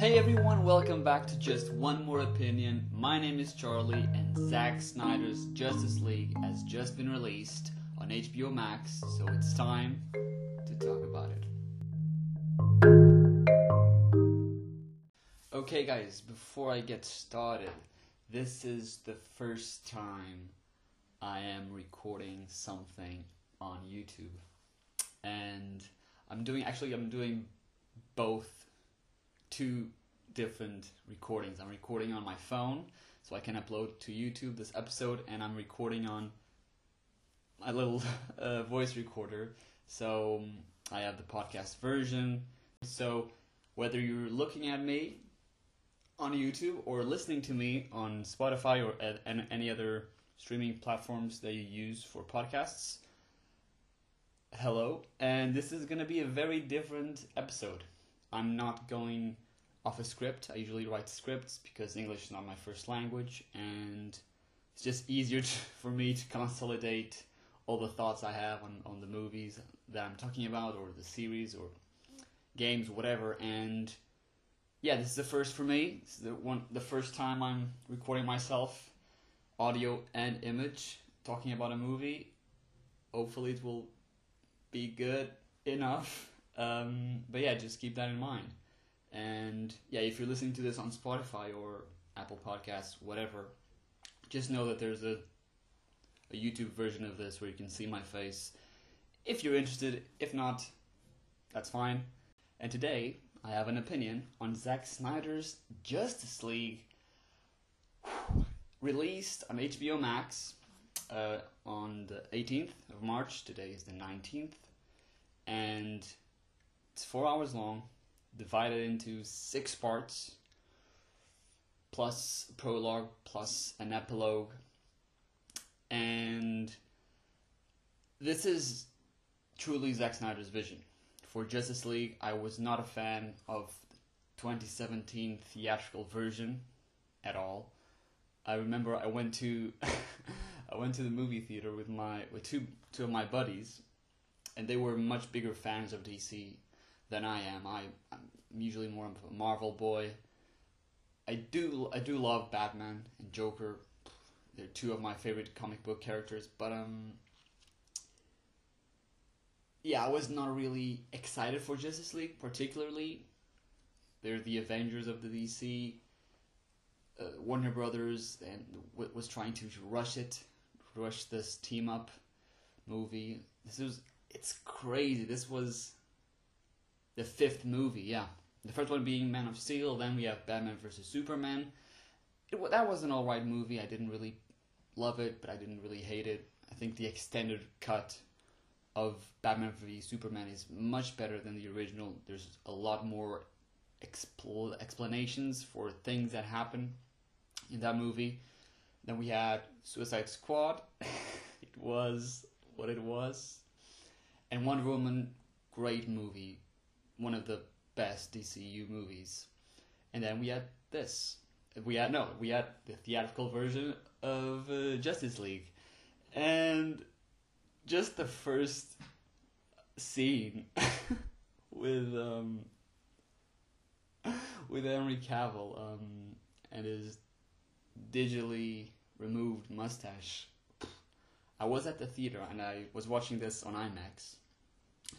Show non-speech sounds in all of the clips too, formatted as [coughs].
Hey everyone, welcome back to Just One More Opinion. My name is Charlie, and Zack Snyder's Justice League has just been released on HBO Max, so it's time to talk about it. Okay, guys, before I get started, this is the first time I am recording something on YouTube. And I'm doing, actually, I'm doing both two different recordings. I'm recording on my phone so I can upload to YouTube this episode, and I'm recording on my little [laughs] uh, voice recorder. So um, I have the podcast version. So whether you're looking at me on YouTube or listening to me on Spotify or at any other streaming platforms that you use for podcasts, hello. And this is going to be a very different episode. I'm not going off a script. I usually write scripts because English is not my first language, and it's just easier [laughs] to, for me to consolidate all the thoughts I have on, on the movies that I'm talking about, or the series, or games, whatever. And yeah, this is the first for me. This is the one, the first time I'm recording myself, audio and image, talking about a movie. Hopefully, it will be good enough um, but yeah, just keep that in mind. And yeah, if you're listening to this on Spotify or Apple Podcasts, whatever, just know that there's a a YouTube version of this where you can see my face. If you're interested, if not, that's fine. And today, I have an opinion on Zack Snyder's Justice League, released on HBO Max uh, on the 18th of March. Today is the 19th, and it's four hours long, divided into six parts, plus prologue, plus an epilogue. And this is truly Zack Snyder's vision. For Justice League, I was not a fan of the 2017 theatrical version at all. I remember I went to [laughs] I went to the movie theater with my with two two of my buddies, and they were much bigger fans of DC than I am. I, I'm usually more of a Marvel boy. I do I do love Batman and Joker. They're two of my favorite comic book characters, but um yeah, I was not really excited for Justice League particularly. They're the Avengers of the DC. Uh, Warner Brothers and w- was trying to rush it, rush this team up movie. This was it's crazy. This was the fifth movie. Yeah, the first one being Man of Steel. Then we have Batman vs. Superman. It, that was an alright movie. I didn't really love it, but I didn't really hate it. I think the extended cut of Batman v Superman is much better than the original. There's a lot more expl- explanations for things that happen in that movie. Then we had Suicide Squad. [laughs] it was what it was. And Wonder Woman, great movie one of the best DCU movies. And then we had this. We had no, we had the theatrical version of uh, Justice League, and just the first scene [laughs] with um with Henry Cavill um and his digitally removed mustache. I was at the theater and I was watching this on IMAX.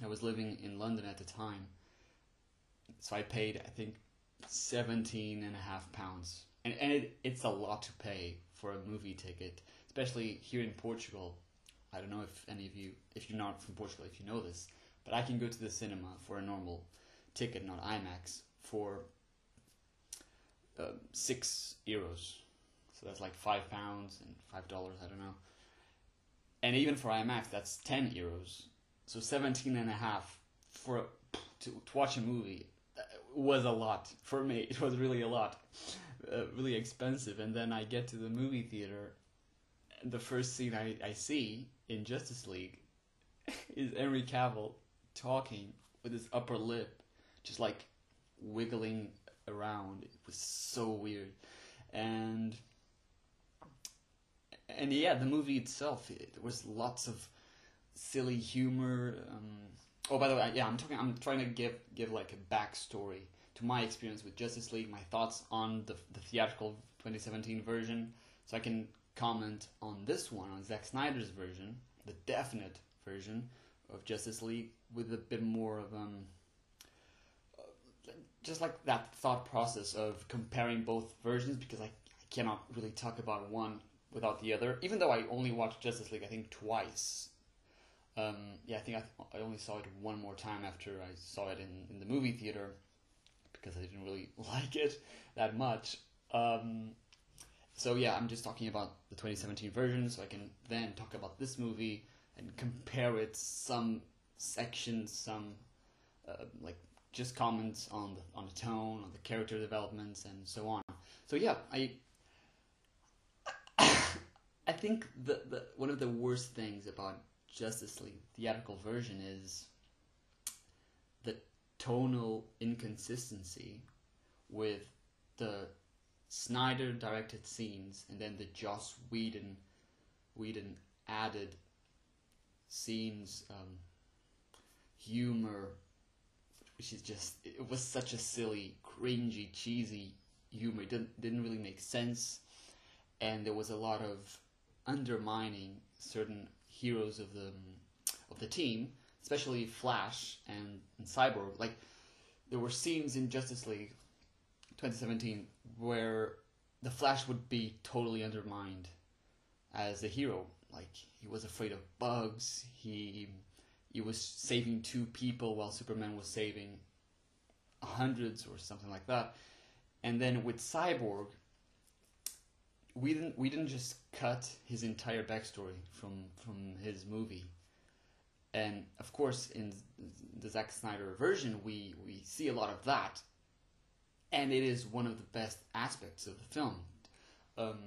I was living in London at the time so I paid I think 17 and a half pounds. And, and it, it's a lot to pay for a movie ticket especially here in Portugal. I don't know if any of you if you're not from Portugal if you know this but I can go to the cinema for a normal ticket not IMAX for uh, six euros. So that's like five pounds and five dollars I don't know. And even for IMAX that's 10 euros. So 17 and a half for to, to watch a movie was a lot for me. [laughs] It was really a lot, uh, really expensive. And then I get to the movie theater, the first scene I, I see in Justice League [laughs] is Henry Cavill talking with his upper lip, just like wiggling around. It was so weird, and and yeah, the movie itself, it, there was lots of silly humor. Um, Oh, by the way, yeah, I'm talking. I'm trying to give give like a backstory to my experience with Justice League, my thoughts on the, the theatrical 2017 version, so I can comment on this one, on Zack Snyder's version, the definite version of Justice League, with a bit more of um, just like that thought process of comparing both versions because I, I cannot really talk about one without the other. Even though I only watched Justice League, I think twice. Um, yeah, I think I, I only saw it one more time after I saw it in, in the movie theater because I didn't really [laughs] like it that much. Um, so yeah, I'm just talking about the 2017 version, so I can then talk about this movie and compare it some sections, some uh, like just comments on the on the tone, on the character developments, and so on. So yeah, I [coughs] I think the, the one of the worst things about Justice League theatrical version is the tonal inconsistency with the Snyder directed scenes and then the Joss Whedon Whedon added scenes, um, humor, which is just it was such a silly, cringy, cheesy humor. It didn't didn't really make sense, and there was a lot of undermining certain heroes of the of the team, especially Flash and, and Cyborg. Like there were scenes in Justice League 2017 where the Flash would be totally undermined as a hero. Like he was afraid of bugs. He he was saving two people while Superman was saving hundreds or something like that. And then with Cyborg, we didn't we didn't just cut his entire backstory from from his movie. And of course, in the Zack Snyder version, we we see a lot of that, and it is one of the best aspects of the film. Um,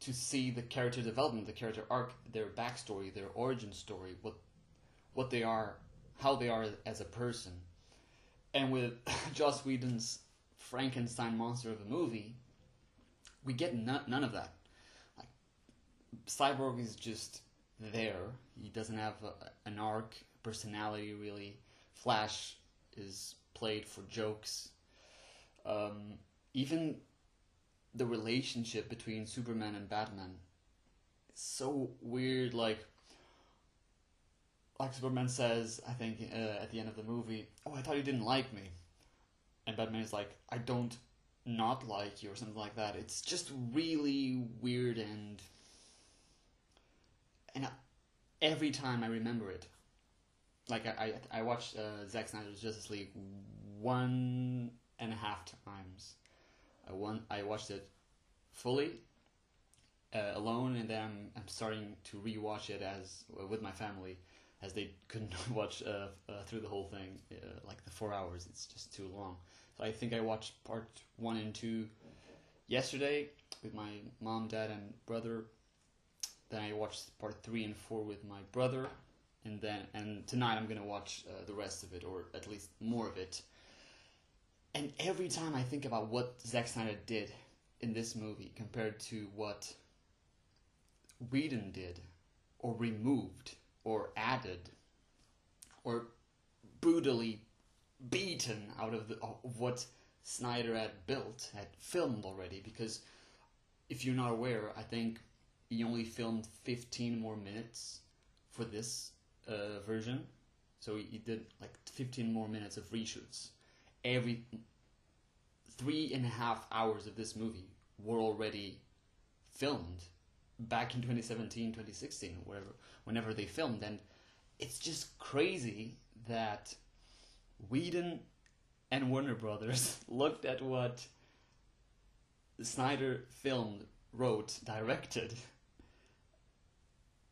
to see the character development, the character arc, their backstory, their origin story, what what they are, how they are as a person. And with [laughs] Joss Whedon's Frankenstein monster of a movie, we get none, of that. Like, Cyborg is just there. He doesn't have a, an arc, personality really. Flash is played for jokes. Um, even the relationship between Superman and Batman is so weird. Like, like Superman says, I think uh, at the end of the movie, "Oh, I thought you didn't like me," and Batman is like, "I don't not like you" or something like that. It's just really weird and and every time I remember it, like I I, I watched uh, Zack Snyder's Justice League one and a half times. I one I watched it fully uh, alone, and then I'm, starting to rewatch it as uh, with my family, as they couldn't [laughs] watch uh, uh, through the whole thing uh, like the four hours. It's just too long. I think I watched part one and two yesterday with my mom, dad, and brother. Then I watched part three and four with my brother, and then and tonight I'm gonna watch uh, the rest of it, or at least more of it. And every time I think about what Zack Snyder did in this movie compared to what Whedon did, or removed, or added, or brutally beaten out of, the, of what Snyder had built, had filmed already, because if you're not aware, I think he only filmed 15 more minutes for this uh, version. So he, he did like 15 more minutes of reshoots. Every three and a half hours of this movie were already filmed back in 2017, 2016, wherever, whenever they filmed. And it's just crazy that Whedon and Warner Brothers [laughs] looked at what Snyder filmed, wrote, directed,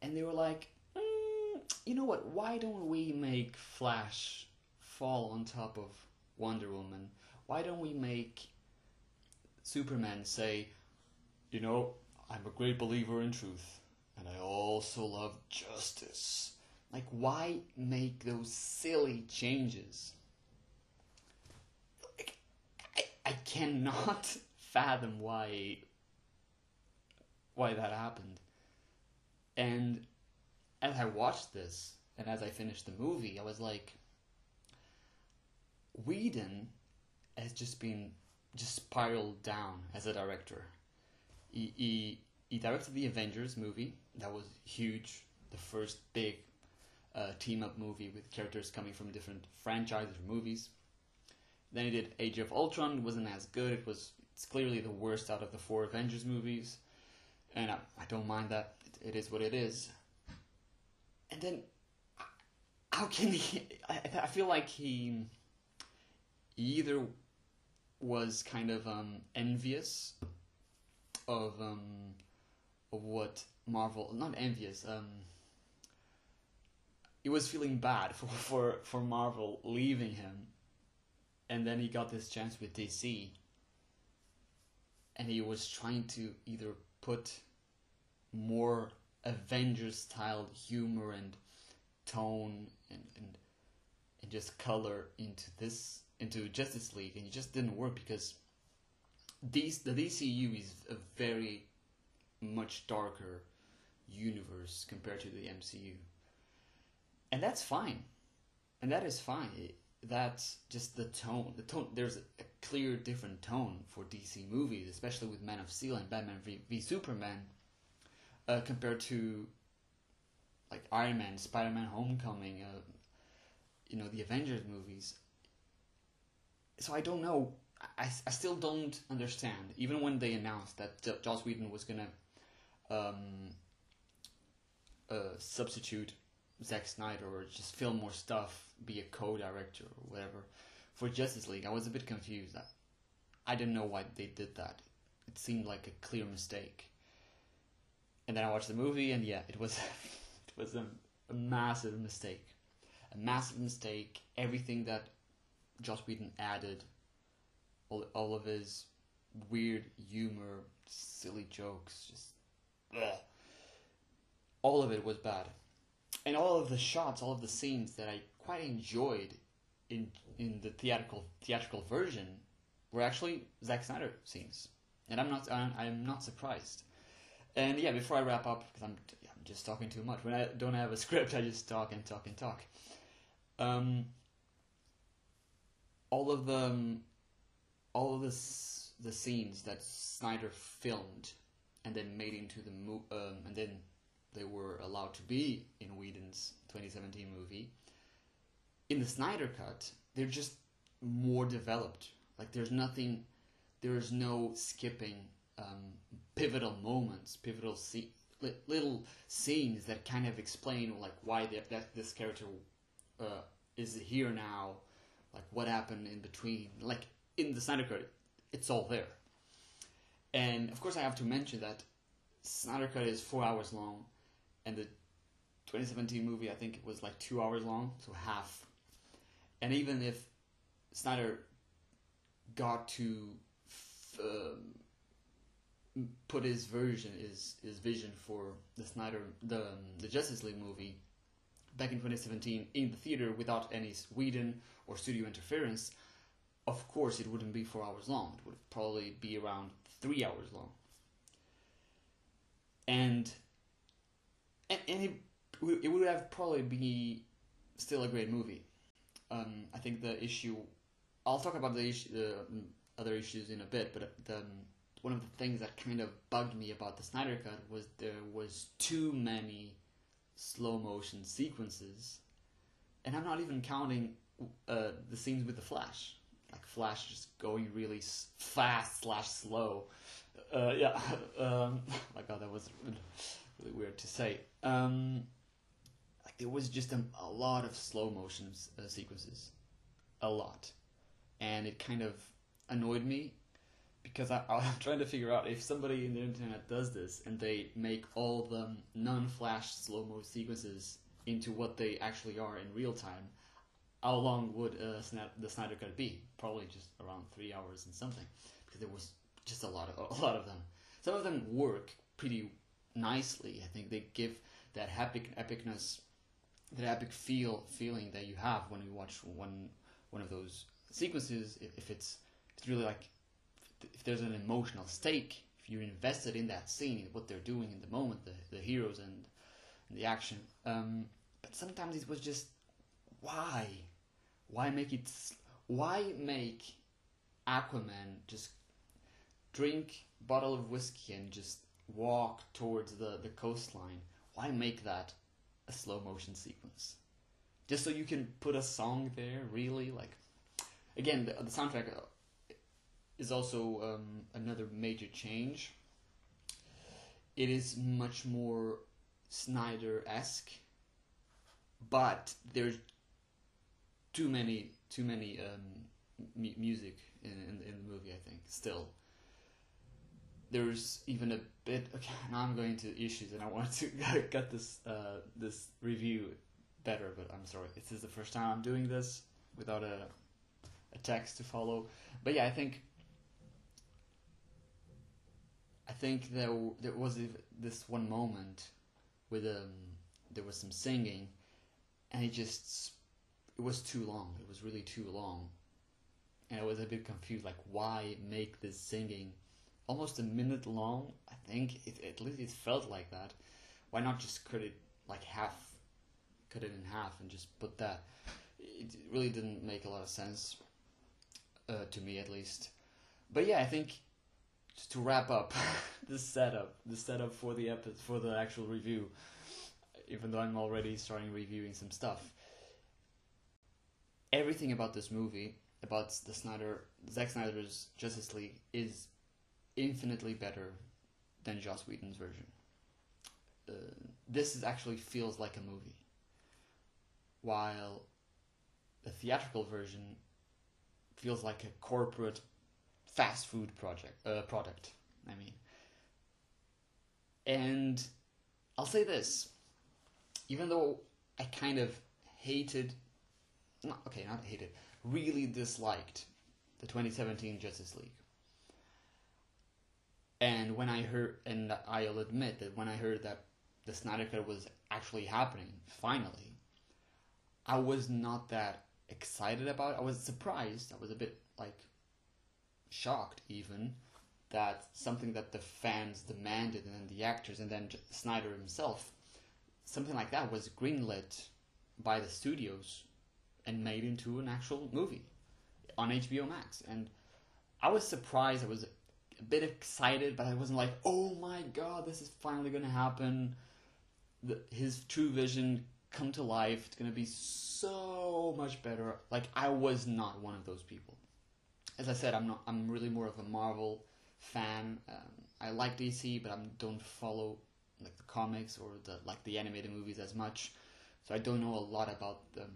and they were like, mm, you know what? Why don't we make Flash fall on top of Wonder Woman? Why don't we make Superman say, you know, I'm a great believer in truth, and I also love justice. Like, why make those silly changes? Like, I, cannot [laughs] fathom why why that happened. And as I watched this, and as I finished the movie, I was like, Whedon has just been just spiraled down as a director. He, he, he directed the Avengers movie. That was huge. The first big uh, team up movie with characters coming from different franchises or movies. Then he did Age of Ultron. Wasn't as good. It was it's clearly the worst out of the four Avengers movies, and I, I don't mind that. It, it is what it is. And then, how can he? I, I feel like he, he either was kind of um, envious of um, of what Marvel, not envious. Um, he was feeling bad [laughs] for, for, for Marvel leaving him, and then he got this chance with DC, and he was trying to either put more Avengers style humor and tone and, and and just color into this into Justice League, and it just didn't work because these the DCU is a very much darker universe compared to the MCU, and that's fine, and that is fine. It, that's just the tone. The tone. There's a, clear different tone for DC movies, especially with Man of Steel and Batman v, v Superman, uh, compared to like Iron Man, Spider Man, Homecoming, uh, you know, the Avengers movies. So I don't know. I, I still don't understand. Even when they announced that J- Joss Whedon was gonna um, uh, substitute Zack Snyder or just film more stuff, be a co-director or whatever for Justice League, I was a bit confused. I, I didn't know why they did that. It seemed like a clear mistake. And then I watched the movie, and yeah, it was [laughs] it was a, a massive mistake, a massive mistake. Everything that Joss Whedon added, all all of his weird humor, silly jokes, just all of it was bad and all of the shots, all of the scenes that I quite enjoyed in in the theatrical theatrical version were actually Zack Snyder scenes, and I'm not I'm, I'm not surprised. And yeah, before I wrap up, because I'm I'm just talking too much. When I don't have a [laughs] script, I just talk and talk and talk. Um, all of the um, all of the the scenes that Snyder filmed and then made into the mo- um, and then they were allowed to be in Whedon's 2017 movie. In the Snyder cut, they're just more developed. Like there's nothing, there's no skipping um, pivotal moments, pivotal se- little scenes that kind of explain like why that, that this character uh, is here now, like what happened in between. Like in the Snyder cut, it's all there. And of course, I have to mention that Snyder cut is four hours long and the 2017 movie I think it was like two hours long, so half. And even if Snyder got to f- um, put his version, his his vision for the Snyder the um, the Justice League movie back in 2017 in the theater without any Whedon or studio interference, of course it wouldn't be four hours long. It would probably be around three hours long. And and, and it it would have probably be still a great movie. Um, I think the issue. I'll talk about the issue, the other issues in a bit, but the um, one of the things that kind of bugged me about the Snyder Cut was there was too many slow motion sequences, and I'm not even counting uh, the scenes with the Flash, like Flash just going really fast slash slow. Uh, yeah, [laughs] um, [laughs] my God, that was really weird to say. Um, like there was just a, a lot of slow motion uh, sequences, a lot, and it kind of annoyed me because I, [laughs] I'm trying to figure out if somebody in the internet does this and they make all the non-flash slow mo sequences into what they actually are in real time. How long would uh, the Snyder Cut be? Probably just around three hours and something, because there was just a lot of [laughs] a lot of them. Some of them work pretty nicely. I think they give that epic epicness, that epic feel feeling that you have when you watch one one of those sequences. If it's it's really like if there's an emotional stake, if you're invested in that scene, what they're doing in the moment, the the heroes and, and the action. Um, but sometimes it was just why, why make it, why make Aquaman just drink bottle of whiskey and just walk towards the, the coastline. Why make that a slow motion sequence? Just so you can put a song there, really? Like, again, the, the soundtrack uh, is also um, another major change. It is much more Snyder esque, but there's too many too many um, m- music in, in in the movie. I think still there's even a bit. [laughs] Okay, now I'm going to issues, and I want to [laughs] get this uh, this review better. But I'm sorry, this is the first time I'm doing this without a a text to follow. But yeah, I think I think there there was this one moment with um there was some singing, and it just it was too long. It was really too long, and I was a bit confused. Like, why make this singing almost a minute long? I think it, at least it felt like that. Why not just cut it like half, cut it in half, and just put that? It really didn't make a lot of sense uh, to me, at least. But yeah, I think just to wrap up [laughs] the setup, the setup for the epi- for the actual review. Even though I'm already starting reviewing some stuff, everything about this movie, about the Snyder, Zack Snyder's Justice League, is infinitely better than Joss Whedon's version. Uh, this is actually feels like a movie, while the theatrical version feels like a corporate fast food project uh, product. I mean, and I'll say this: even though I kind of hated, not okay, not hated, really disliked the 2017 Justice League. And when I heard, and I'll admit that when I heard that the Snyder Cut was actually happening, finally, I was not that excited about it. I was surprised. I was a bit like shocked even that something that the fans demanded and then the actors and then Snyder himself something like that was greenlit by the studios and made into an actual movie on HBO Max and I was surprised I was a bit excited but I wasn't like oh my god this is finally to happen the, his true vision come to life it's to be so much better like I was not one of those people as I said, I'm not. I'm really more of a Marvel fan. Um, I like DC, but I don't follow like the comics or the like the animated movies as much. So I don't know a lot about the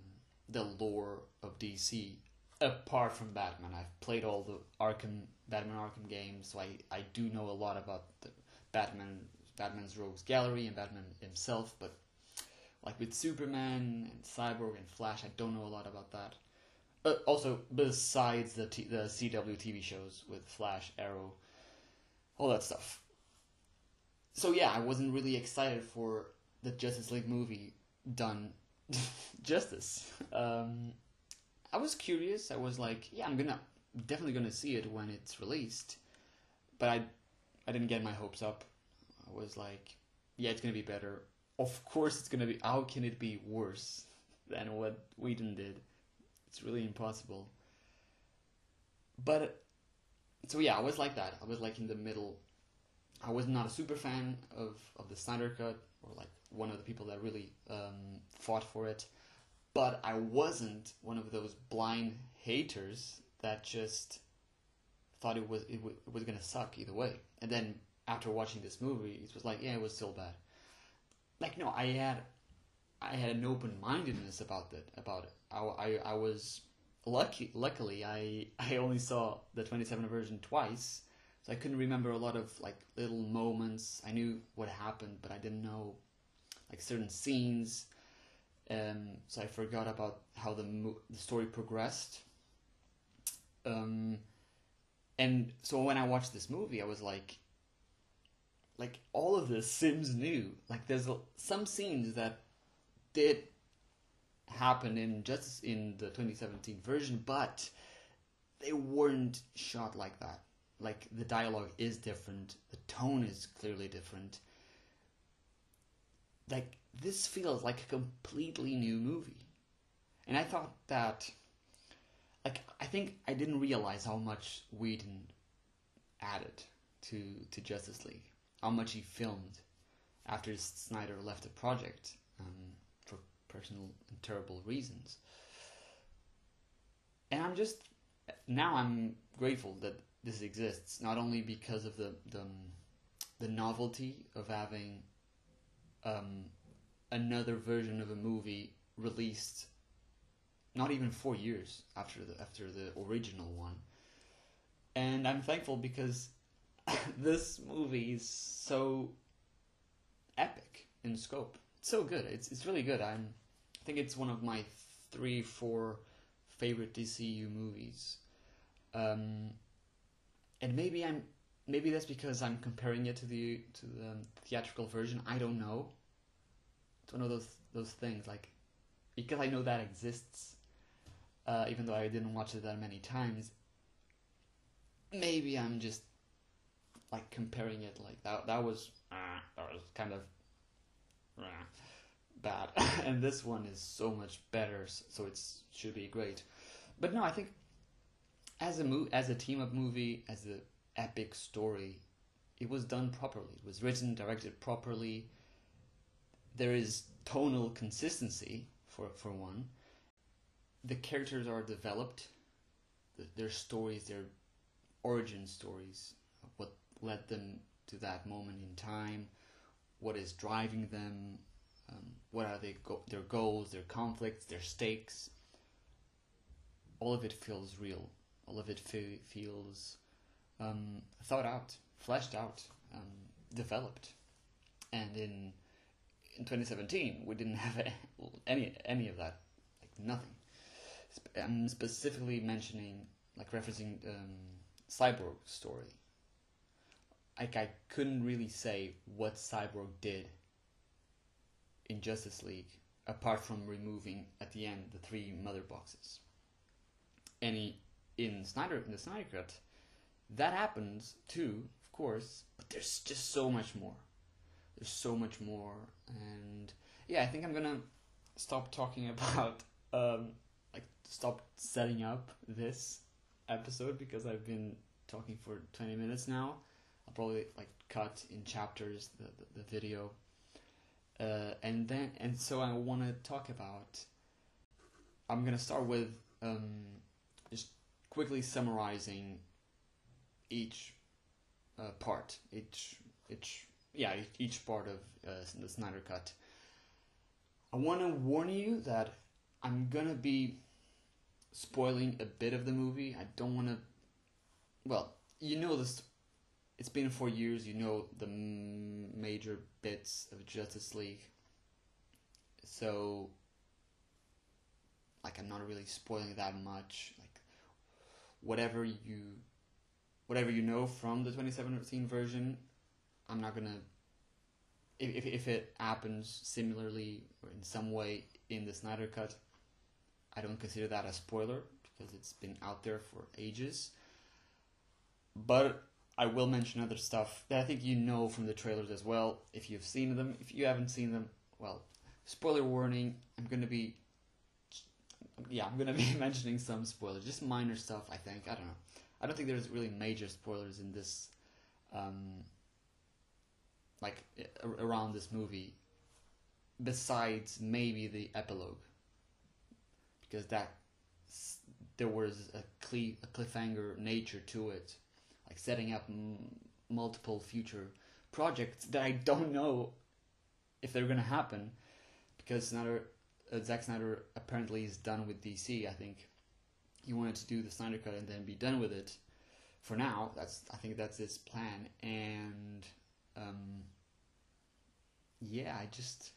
the lore of DC apart from Batman. I've played all the Arkham Batman Arkham games, so I, I do know a lot about the Batman Batman's Rogues Gallery and Batman himself, but like with Superman and Cyborg and Flash, I don't know a lot about that. Uh, also, besides the t- the CW TV shows with Flash, Arrow, all that stuff. So yeah, I wasn't really excited for the Justice League movie done [laughs] justice. Um, I was curious. I was like, yeah, I'm gonna definitely gonna see it when it's released, but I I didn't get my hopes up. I was like, yeah, it's gonna be better. Of course, it's gonna be. How can it be worse [laughs] than what Whedon did? It's really impossible. But so yeah, I was like that. I was like in the middle. I was not a super fan of of the Snyder Cut or like one of the people that really um, fought for it. But I wasn't one of those blind haters that just thought it was it, w- it was gonna suck either way. And then after watching this movie, it was like, yeah, it was still bad. Like no, I had I had an open mindedness about that about it. I, I, I was lucky. Luckily, I [laughs] I only saw the 27 version twice, so I couldn't remember a lot of like little moments. I knew what happened, but I didn't know like certain scenes. Um, so I forgot about how the mo- the story progressed. Um, and so when I watched this movie, I was like, like all of this seems new. Like there's some scenes that did happen in just in the 2017 version, but they weren't shot like that. Like the dialogue is different, the tone is clearly different. Like this feels like a completely new movie. And I thought that like I think I didn't realize how much Whedon added to to Justice League, how much he filmed after Snyder left the project um, for personal and terrible reasons. And I'm just now I'm grateful that this exists, not only because of the the, the novelty of having um, another version of a movie released not even four years after the after the original one. And I'm thankful because [coughs] this movie is so epic in scope. It's so good. It's it's really good. I'm I think it's one of my three, four favorite DCU movies. Um, and maybe I'm maybe that's because I'm comparing it to the to the theatrical version. I don't know. It's one of those those things like because I know that exists, uh, even though I didn't watch it that many times. Maybe I'm just like comparing it like that. That was uh, that was kind of uh, bad, [laughs] and this one is so much better. So it should be great. But no, I think as a mo- as a team up movie, as an epic story, it was done properly. It was written, directed properly. There is tonal consistency for for one. The characters are developed. The, their stories, their origin stories, what led them to that moment in time, what is driving them, um, what are they go- their goals, their conflicts, their stakes. All of it feels real. All of it fe- feels um, thought out, fleshed out, um, developed. And in in 2017, we didn't [laughs] have any any of that, like nothing. I'm specifically mentioning, like referencing um, Cyborg story. Like I couldn't really say what Cyborg did in Justice League apart from removing at the end the three mother boxes. Any in Snyder in the Snyder cut, that happens too, of course, but there's just so much more. There's so much more, and yeah, I think I'm gonna stop talking [laughs] about um, like stop setting up this episode because I've been talking for 20 minutes now. I'll probably like cut in chapters the the, the video, uh, and then and so I want to talk about. I'm gonna start with um, just quickly summarizing each uh, part, each each yeah each part of uh, the Snyder Cut. I want to warn you that I'm gonna be spoiling a bit of the movie. I don't want to. Well, you know this. It's been four years. You know the major bits of Justice League. So, like, I'm not really spoiling that much. Like, whatever you, whatever you know from the 2017 version, I'm not gonna. If if, if it happens similarly or in some way in the Snyder Cut, I don't consider that a spoiler because it's been out there for ages. But I will mention other stuff that I think you know from the trailers as well. If you've seen them, if you haven't seen them, well, spoiler warning. I'm gonna be, yeah, I'm gonna [laughs] be mentioning some spoilers, just minor stuff. I think I don't know. I don't think there's really major spoilers in this, um, like around this movie. Besides maybe the epilogue because that there was a, a cliffhanger nature to it, like setting up m- multiple future projects that I don't know if they're gonna happen, because Snyder, uh, Zack Snyder apparently is done with DC. I think he wanted to do the Snyder cut and then be done with it. For now, that's I think that's his plan, and um, yeah, I just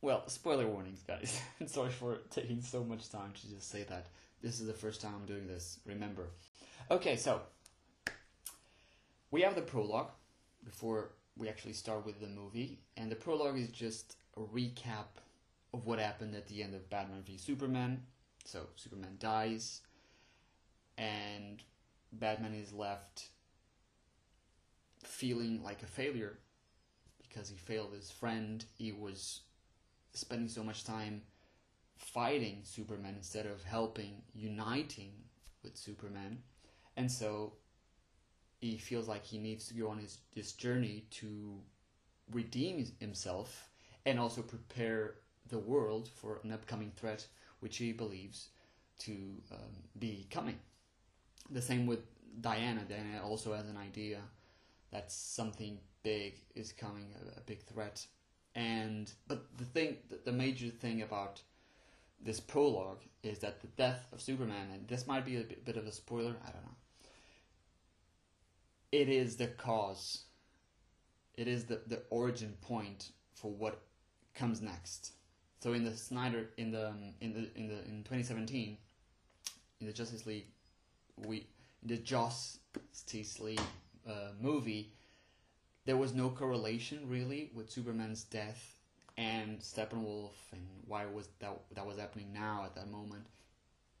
well, spoiler warnings, guys. [laughs] Sorry for taking so much time to just say that. This is the first time I'm doing this, remember. Okay, so we have the prologue before we actually start with the movie, and the prologue is just a recap of what happened at the end of Batman v Superman. So, Superman dies, and Batman is left feeling like a failure because he failed his friend. He was spending so much time fighting Superman instead of helping, uniting with Superman. And so he feels like he needs to go on his this journey to redeem himself and also prepare the world for an upcoming threat which he believes to um, be coming. The same with Diana. Diana also has an idea that something big is coming, a, a big threat. And but the thing, the, major thing about this prologue is that the death of Superman, and this might be a bit, bit of a spoiler, I don't know. It is the cause. It is the, the origin point for what comes next. So in the Snyder in the um, in the in the in 2017 in the Justice League we in the Justice League uh, movie there was no correlation really with Superman's death and Steppenwolf and why was that that was happening now at that moment.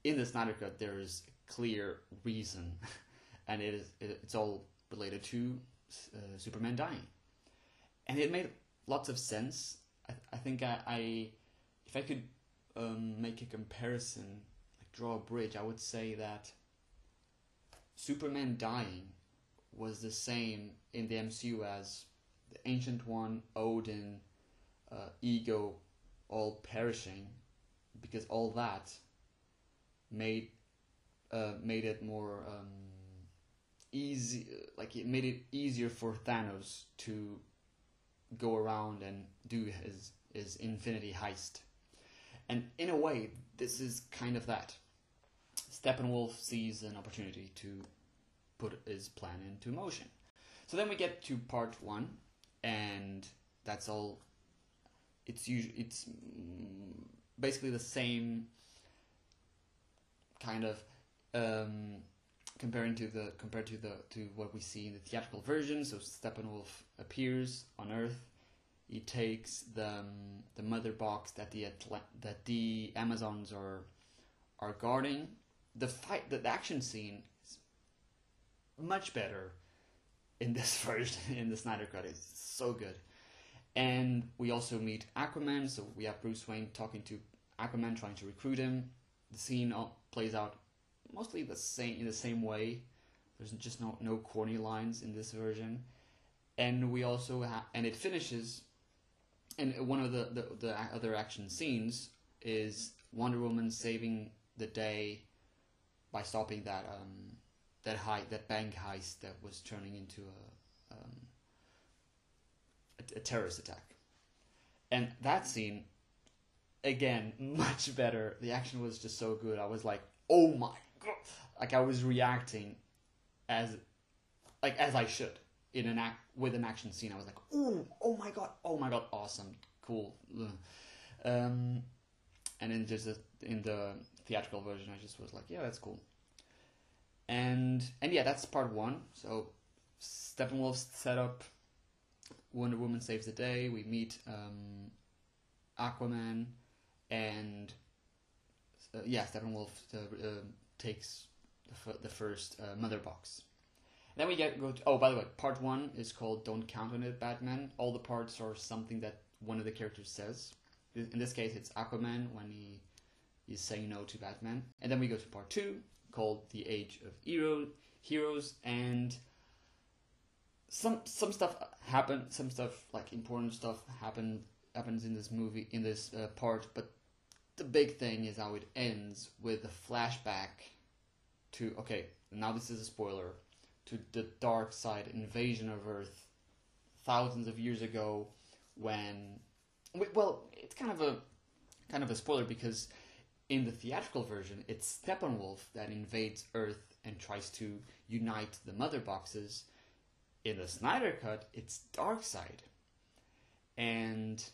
In the Snyder Cut, there is a clear reason, [laughs] and it is it, it's all related to uh, Superman dying, and it made lots of sense. I, I think I, I if I could um, make a comparison, like draw a bridge, I would say that Superman dying was the same in the MCU as the Ancient One, Odin, uh, ego, all perishing, because all that made uh, made it more um, easy. Like it made it easier for Thanos to go around and do his his Infinity heist. And in a way, this is kind of that. Steppenwolf sees an opportunity to put his plan into motion. So then we get to part one, and that's all. It's usually it's basically the same kind of um, comparing to the compared to the to what we see in the theatrical version. So Steppenwolf appears on Earth. He takes the um, the mother box that the that the Amazons are are guarding. The fight, the, the action scene much better in this [laughs] version in the Snyder Cut. It's so good. And we also meet Aquaman, so we have Bruce Wayne talking to Aquaman, trying to recruit him. The scene all plays out mostly the same in the same way. There's just no no corny lines in this version, and we also have and it finishes. And one of the, the the other action scenes is Wonder Woman saving the day by stopping that um that high that bank heist that was turning into a um, a, a terrorist attack, and that scene again [laughs] much better. The action was just so good. I was like, oh my god! Like I was reacting as like as I should in an act with an action scene. I was like, oh, oh my god, oh my god, awesome, cool. Um, and then just in the theatrical version, I just was like, yeah, that's cool. And and yeah, that's part one. So Steppenwolf's set up. Wonder Woman saves the day. We meet um, Aquaman, and uh, yeah, Steppenwolf uh, uh, takes the, f- the first uh, mother box. Then we get go to, oh by the way, part one is called "Don't Count on It, Batman." All the parts are something that one of the characters says. In this case, it's Aquaman when he is saying no to Batman, and then we go to part two called "The Age of Hero Heroes," and some some stuff happened, some stuff like important stuff happened happens in this movie in this uh, part, but the big thing is how it ends with a flashback to okay now this is a spoiler to the Darkseid invasion of earth thousands of years ago when well it's kind of a kind of a spoiler because in the theatrical version it's steppenwolf that invades earth and tries to unite the mother boxes in the snyder cut it's darkseid and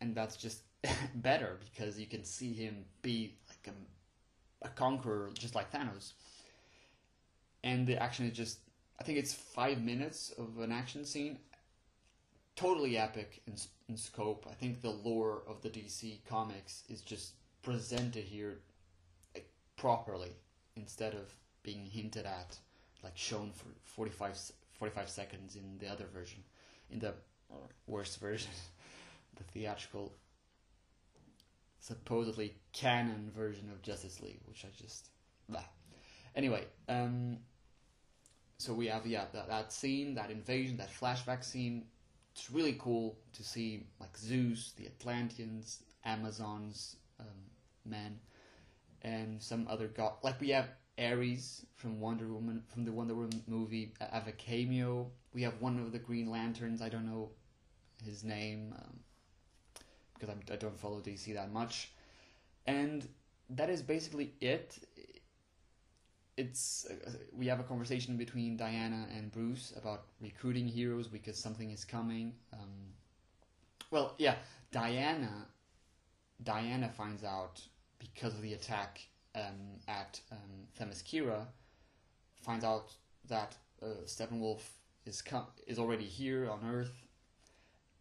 and that's just [laughs] better because you can see him be like a, a conqueror just like Thanos. And the action is just, I think it's five minutes of an action scene. Totally epic in, in scope. I think the lore of the DC comics is just presented here like, properly instead of being hinted at, like shown for 45, 45 seconds in the other version, in the worst version, [laughs] the theatrical supposedly canon version of Justice League, which I just blah. Anyway, um, so we have yeah that, that scene, that invasion, that flashback scene. It's really cool to see like Zeus, the Atlanteans, Amazons, um, men, and some other god. Like we have Ares from Wonder Woman from the Wonder Woman movie. uh, Have a cameo. We have one of the Green Lanterns. I don't know his name um, because I'm, I don't follow DC that much, and that is basically it. It's uh, we have a conversation between Diana and Bruce about recruiting heroes because something is coming. Um, well, yeah, Diana. Diana finds out because of the attack um, at um, Themyscira, finds out that uh, Steppenwolf is com- is already here on Earth.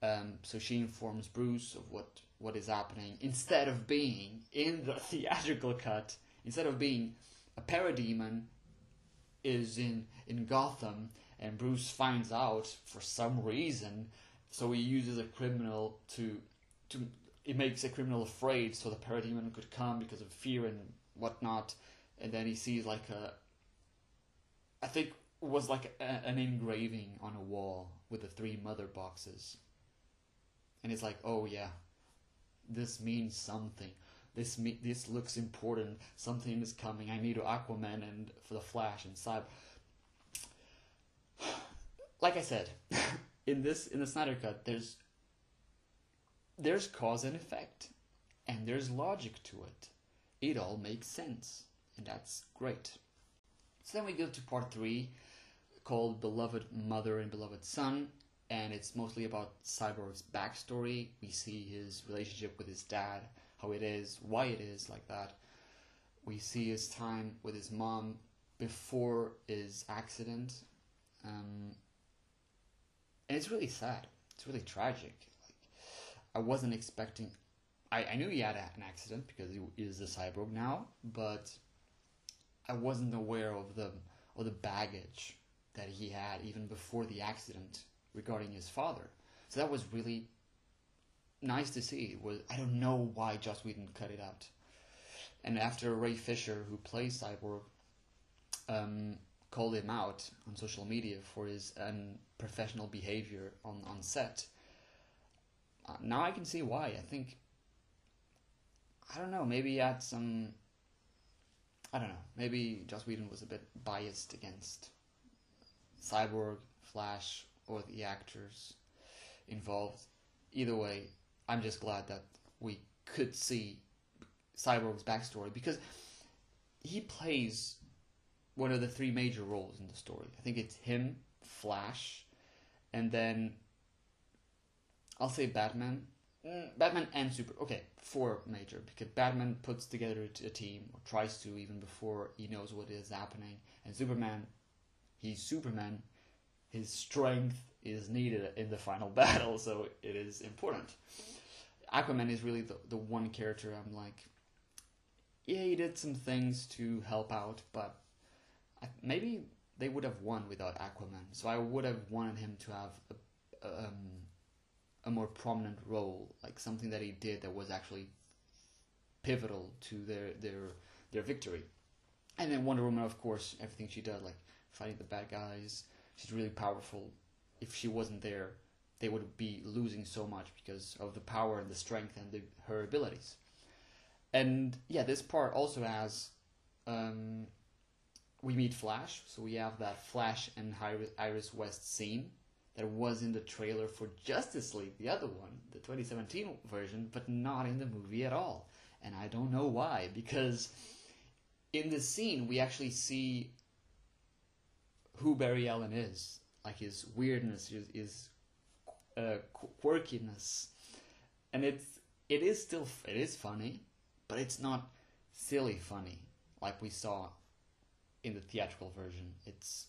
Um, so she informs Bruce of what what is happening instead of being in the [laughs] theatrical cut. Instead of being a parademon, is in in Gotham, and Bruce finds out for some reason. So he uses a criminal to to it makes a criminal afraid, so the parademon could come because of fear and whatnot. And then he sees like a, I think was like a, an engraving on a wall with the three mother boxes. And it's like, oh yeah, this means something. This me- this looks important. Something is coming. I need Aquaman and for the Flash and Cyber. [sighs] Like I said, [laughs] in this in the Snyder Cut, there's there's cause and effect, and there's logic to it. It all makes sense, and that's great. So then we go to part three, called Beloved Mother and Beloved Son, and it's mostly about Cyborg's backstory. We see his relationship with his dad, how it is, why it is like that. We see his time with his mom before his accident, um, and it's really sad. It's really tragic. I wasn't expecting. I, I knew he had an accident because he is a cyborg now, but I wasn't aware of the of the baggage that he had even before the accident regarding his father. So that was really nice to see. Was I don't know why Joss Whedon cut it out. And after Ray Fisher, who plays Cyborg, um, called him out on social media for his unprofessional behavior on, on set, uh, now I can see why. I think, I don't know, maybe he had some, I don't know, maybe Joss Whedon was a bit biased against Cyborg, Flash, or the actors involved. Either way, I'm just glad that we could see Cyborg's backstory because he plays one of the three major roles in the story. I think it's him, Flash, and then I'll say Batman. Mm, Batman and Super. Okay, four major because Batman puts together a team or tries to even before he knows what is happening, and Superman, he's Superman. His strength is needed in the final [laughs] battle, so it is important. Aquaman is really the, the one character I'm like, yeah, he did some things to help out, but I, maybe they would have won without Aquaman. So I would have wanted him to have a, a, um, a more prominent role, like something that he did that was actually pivotal to their their their victory. And then Wonder Woman, of course, everything she does, like fighting the bad guys, she's really powerful. If she wasn't there, they would be losing so much because of the power and the strength and the, her abilities. And yeah, this part also has um, we meet Flash, so we have that Flash and Iris, Iris West scene that was in the trailer for Justice League, the other one, the 2017 version, but not in the movie at all. And I don't know why, because in this scene we actually see who Barry Allen is, like his weirdness, his, his uh, quirkiness, and it's it is still it is funny, but it's not silly funny like we saw in the theatrical version. It's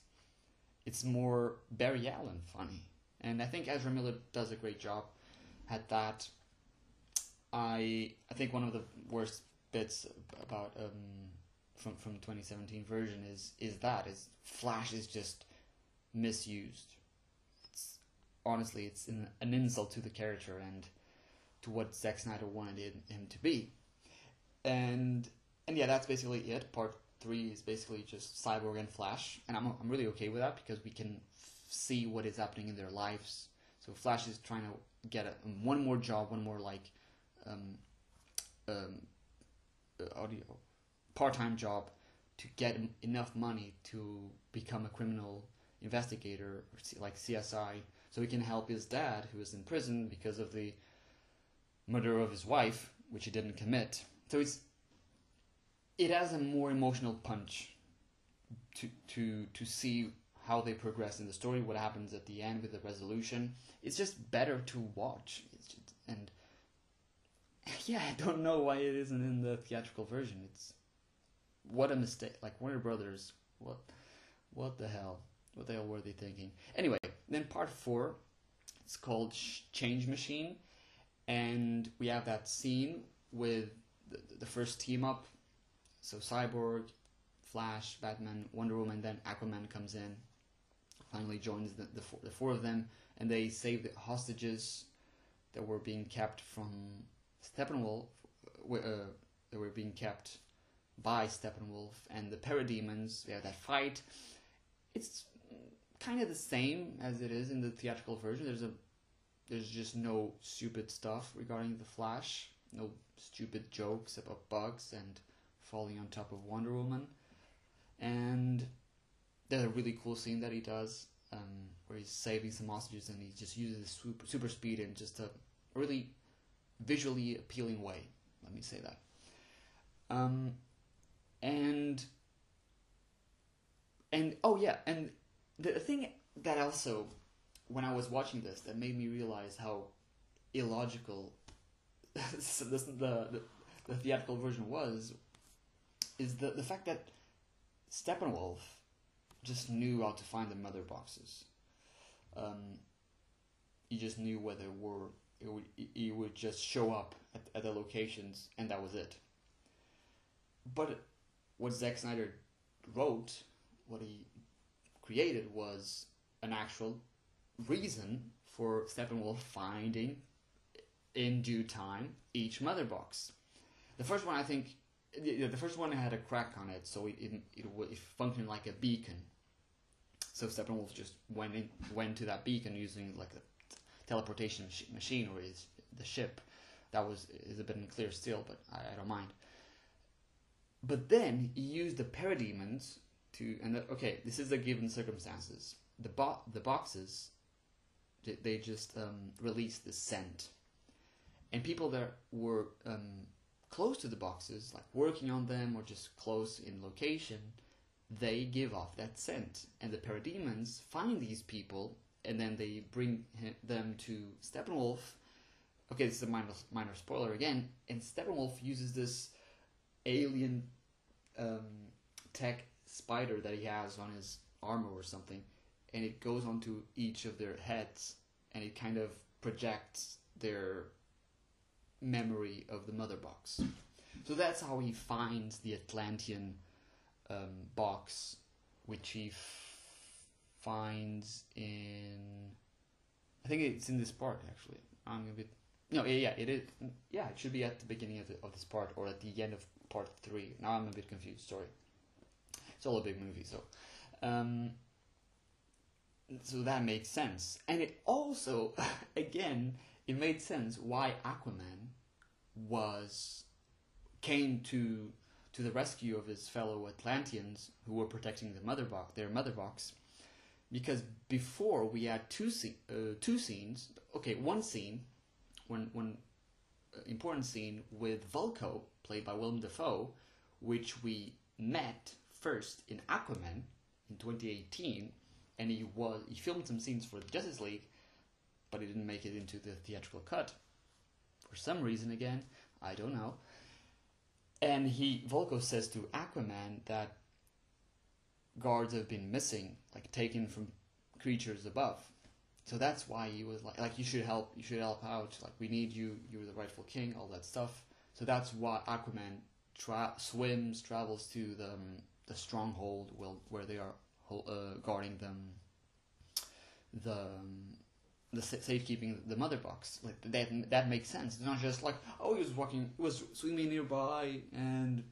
it's more Barry Allen funny, and I think Ezra Miller does a great job at that. I I think one of the worst bits about um, from from 2017 version is is that is Flash is just misused. It's honestly it's an, an insult to the character and to what Zack Snyder wanted him to be. and and yeah, that's basically it. Part three is basically just Cyborg and Flash, and I'm I'm really okay with that because we can f- see what is happening in their lives. So Flash is trying to get a, one more job, one more like um, um, uh, audio part-time job to get enough money to become a criminal investigator like CSI, so he can help his dad who is in prison because of the murder of his wife, which he didn't commit. So it's it has a more emotional punch to to to see how they progress in the story, what happens at the end with the resolution. It's just better to watch. Just, and [laughs] yeah, I don't know why it isn't in the theatrical version. It's what a mistake. Like Warner Brothers, what what the hell? What the hell were they thinking? Anyway, then part four, it's called Change Machine, and we have that scene with the, the first team up. So Cyborg, Flash, Batman, Wonder Woman, then Aquaman comes in, finally joins the, the, four, the four of them, and they save the hostages that were being kept from Steppenwolf, uh, that were being kept by Steppenwolf and the parademons. We have that fight. It's kind of the same as it is in the theatrical version. There's a there's just no stupid stuff regarding the Flash. No stupid jokes about bugs and falling on top of Wonder Woman. And there's a really cool scene that he does um, where he's saving some hostages and he just uses super, super speed in just a really visually appealing way. Let me say that. Um, and and oh yeah, and the thing that also when I was watching this that made me realize how illogical [laughs] the, the the theatrical version was is the the fact that Steppenwolf just knew how to find the mother boxes. Um, he just knew where they were. It would, he would just show up at, at the locations, and that was it. But what Zack Snyder wrote, what he created, was an actual reason for Steppenwolf finding, in due time, each mother box. The first one, I think, the, the first one had a crack on it, so it it, it, it functioned like a beacon. So Steppenwolf just went in, went to that beacon using like a teleportation machine or his the ship. That was is a bit unclear still, but I, I don't mind. But then he used the parademons to and the, okay, this is the given circumstances. The bo- the boxes they, just um, released the scent, and people that were um, close to the boxes, like working on them or just close in location, they give off that scent. And the parademons find these people and then they bring him, them to Steppenwolf. Okay, this is a minor, minor spoiler again. And Steppenwolf uses this alien um, tech spider that he has on his armor or something, and it goes onto each of their heads and it kind of projects their memory of the mother box. So that's how he finds the Atlantean um, box, which he finds in. I think it's in this part actually. I'm a bit. No, yeah, yeah, it is. Yeah, it should be at the beginning of, the, of this part or at the end of part three. Now I'm a bit confused. Sorry. It's all a big movie, so. Um, so that makes sense, and it also, [laughs] again, it made sense why Aquaman was came to to the rescue of his fellow Atlanteans who were protecting the mother box, their mother box, because before we had two uh, two scenes. Okay, one scene, one one uh, important scene with Vulko, played by Willem Dafoe, which we met first in Aquaman in 2018, and he was he filmed some scenes for the Justice League, but he didn't make it into the theatrical cut for some reason again. I don't know. And he Vulko says to Aquaman that guards have been missing, like taken from creatures above. So that's why he was like, like you should help, you should help out. Like we need you. You're the rightful king. All that stuff. So that's why Aquaman tra- swims, travels to the um, the stronghold, well, where they are uh, guarding them, the um, the safekeeping the mother box. Like that that makes sense. It's not just like oh he was walking, he was swimming nearby and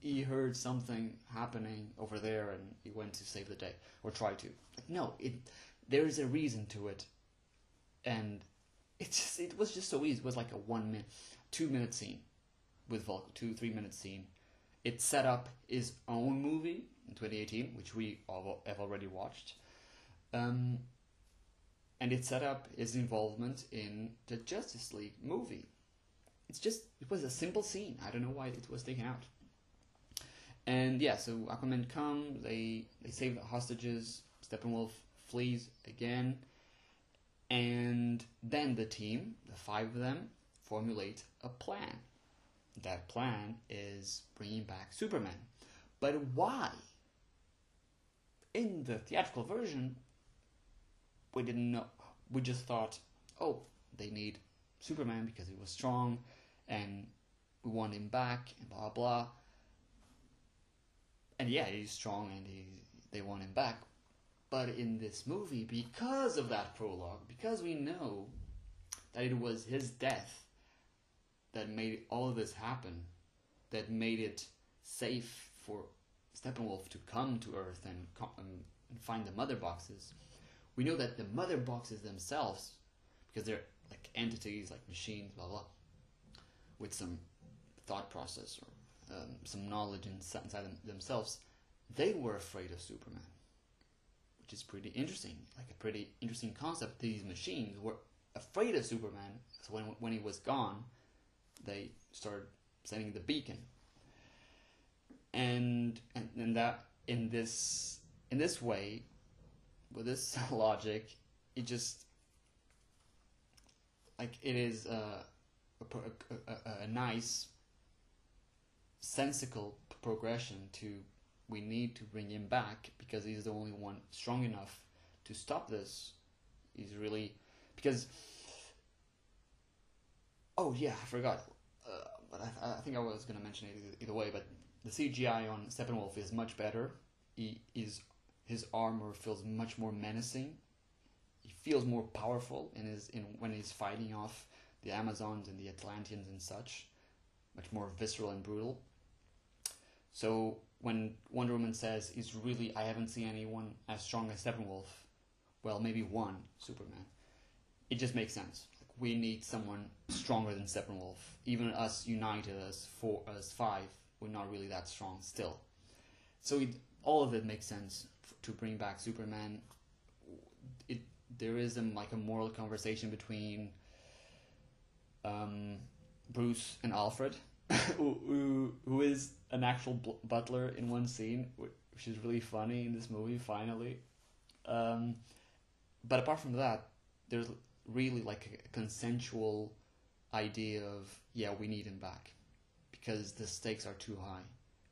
he heard something happening over there and he went to save the day or try to. Like no, it there is a reason to it, and it just it was just so easy. It was like a one minute, two minute scene with Volk, two three minute scene. It set up his own movie in 2018, which we have already watched. Um, and it set up his involvement in the Justice League movie. It's just it was a simple scene. I don't know why it was taken out. And yeah, so Aquaman comes, they they save the hostages. Steppenwolf flees again, and then the team, the five of them, formulate a plan. That plan is bringing back Superman. But why? In the theatrical version, we didn't know. We just thought, oh, they need Superman because he was strong, and we want him back, and blah blah. And yeah, he's strong, and he they want him back. But in this movie, because of that prologue, because we know that it was his death that made all of this happen, that made it safe for Steppenwolf to come to Earth and, and find the mother boxes. We know that the mother boxes themselves, because they're like entities, like machines, blah blah, with some thought process or um, some knowledge inside them, themselves, they were afraid of Superman, which is pretty interesting. Like a pretty interesting concept. These machines were afraid of Superman, so when when he was gone, they started sending the beacon. And and, and that in this in this way, with this [laughs] logic, it just like it is a, a, a, a nice sensical progression to we need to bring him back because he's the only one strong enough to stop this. He's really because oh yeah, I forgot. Uh, but I, I think I was gonna mention it either way. But the CGI on Steppenwolf is much better. He is his armor feels much more menacing. He feels more powerful in his in when he's fighting off the Amazons and the Atlanteans and such. Much more visceral and brutal. So when Wonder Woman says, "Is really I haven't seen anyone as strong as Steppenwolf," well, maybe one Superman. It just makes sense. Like, we need someone stronger than Steppenwolf. Even us united as four, as five, we're not really that strong still. So it, all of it makes sense to bring back Superman. It there is a, like a moral conversation between um, Bruce and Alfred, [laughs] who, who who is an actual butler in one scene, which is really funny in this movie. Finally, um, but apart from that, there's really like a consensual idea of yeah, we need him back because the stakes are too high,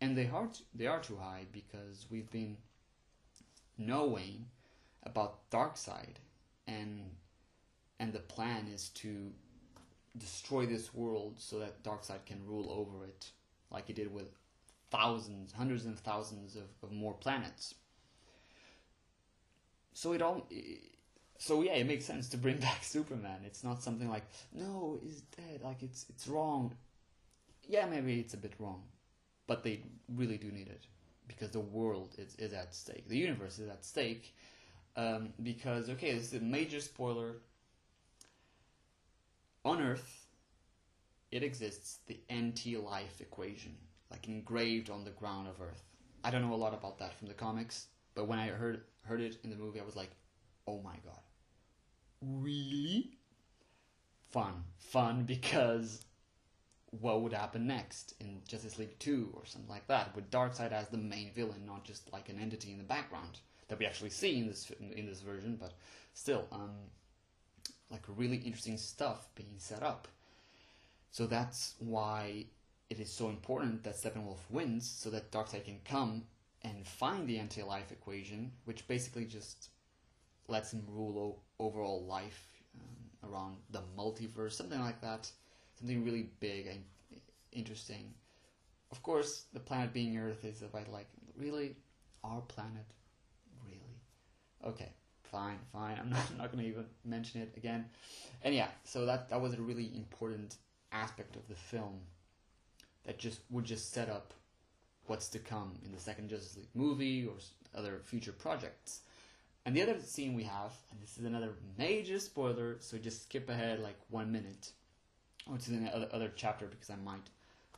and they are they are too high because we've been knowing about Darkseid, and and the plan is to destroy this world so that Darkseid can rule over it, like he did with thousands, hundreds and thousands of, of more planets. So it all, so yeah, it makes sense to bring [laughs] back Superman. It's not something like no, he's dead. Like it's it's wrong. Yeah, maybe it's a bit wrong, but they really do need it because the world is, is at stake. The universe is at stake. Um, because okay, this is a major spoiler. On Earth, it exists the anti-life equation, like engraved on the ground of Earth. I don't know a lot about that from the comics, but when I heard heard it in the movie, I was like, "Oh my god, really?" Fun, fun because what would happen next in Justice League Two or something like that, with Darkseid as the main villain, not just like an entity in the background that we actually see in this in this version, but still, um, like really interesting stuff being set up. So that's why it is so important that Steppenwolf wins, so that Darkseid can come and find the anti-life equation, which basically just lets him rule o- overall life um, around the multiverse, something like that, something really big and interesting. Of course, the planet being Earth is about like really our planet, really. Okay, fine, fine. [laughs] I'm not, not going to even mention it again. And yeah, so that that was a really important aspect of the film that just would just set up what's to come in the second Justice League movie or other future projects. And the other scene we have, and this is another major spoiler, so just skip ahead like one minute, or is in other, other chapter because I might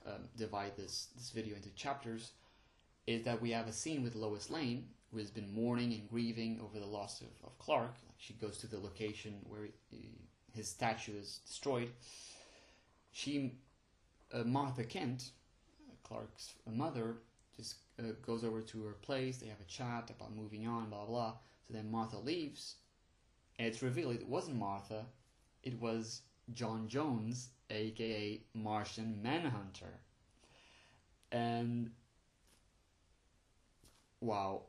um, divide this this video into chapters. Is that we have a scene with Lois Lane who has been mourning and grieving over the loss of, of Clark. She goes to the location where he, his statue is destroyed. She, uh, Martha Kent, Clark's mother, just uh, goes over to her place. They have a chat about moving on, blah blah. So then Martha leaves, and it's revealed it wasn't Martha, it was J'onn J'onzz, aka Martian Manhunter. And wow,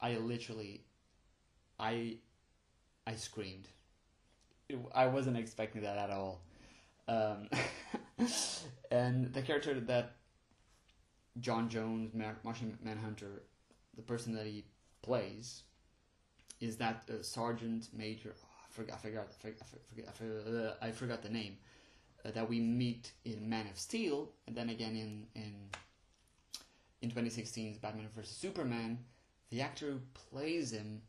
I literally, I, I screamed. I wasn't expecting that at all. Um, [laughs] and the character that J'onn J'onzz, Martian Manhunter, the person that he plays, is that uh, Sergeant Major. I forgot. I forgot. I forgot. Uh, I forgot the name uh, that we meet in Man of Steel, and then again in in in 2016's Batman vs Superman. The actor who plays him,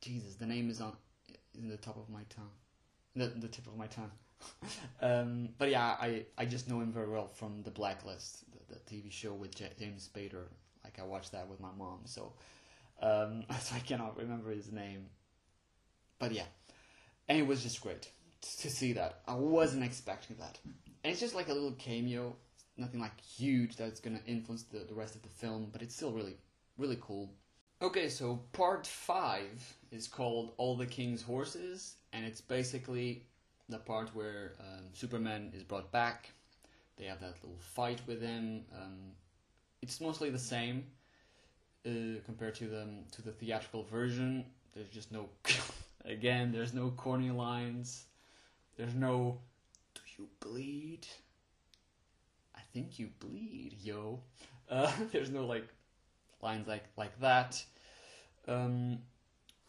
Jesus, the name is on in the top of my tongue, the the tip of my tongue. [laughs] um, but yeah, I, I just know him very well from The Blacklist, the, the TV show with James Spader. Like I watched that with my mom, so um, [laughs] so I cannot remember his name. But yeah, and it was just great to see that. I wasn't expecting that, and it's just like a little cameo, nothing like huge that's gonna influence the, the rest of the film, but it's still really really cool. Okay, so part five is called All the King's Horses, and it's basically the part where um, Superman is brought back. They have that little fight with him. Um, it's mostly the same uh, compared to the to the theatrical version. There's just no, [laughs] again, there's no corny lines. There's no, do you bleed? I think you bleed, yo. Uh, [laughs] there's no like lines like like that. Um,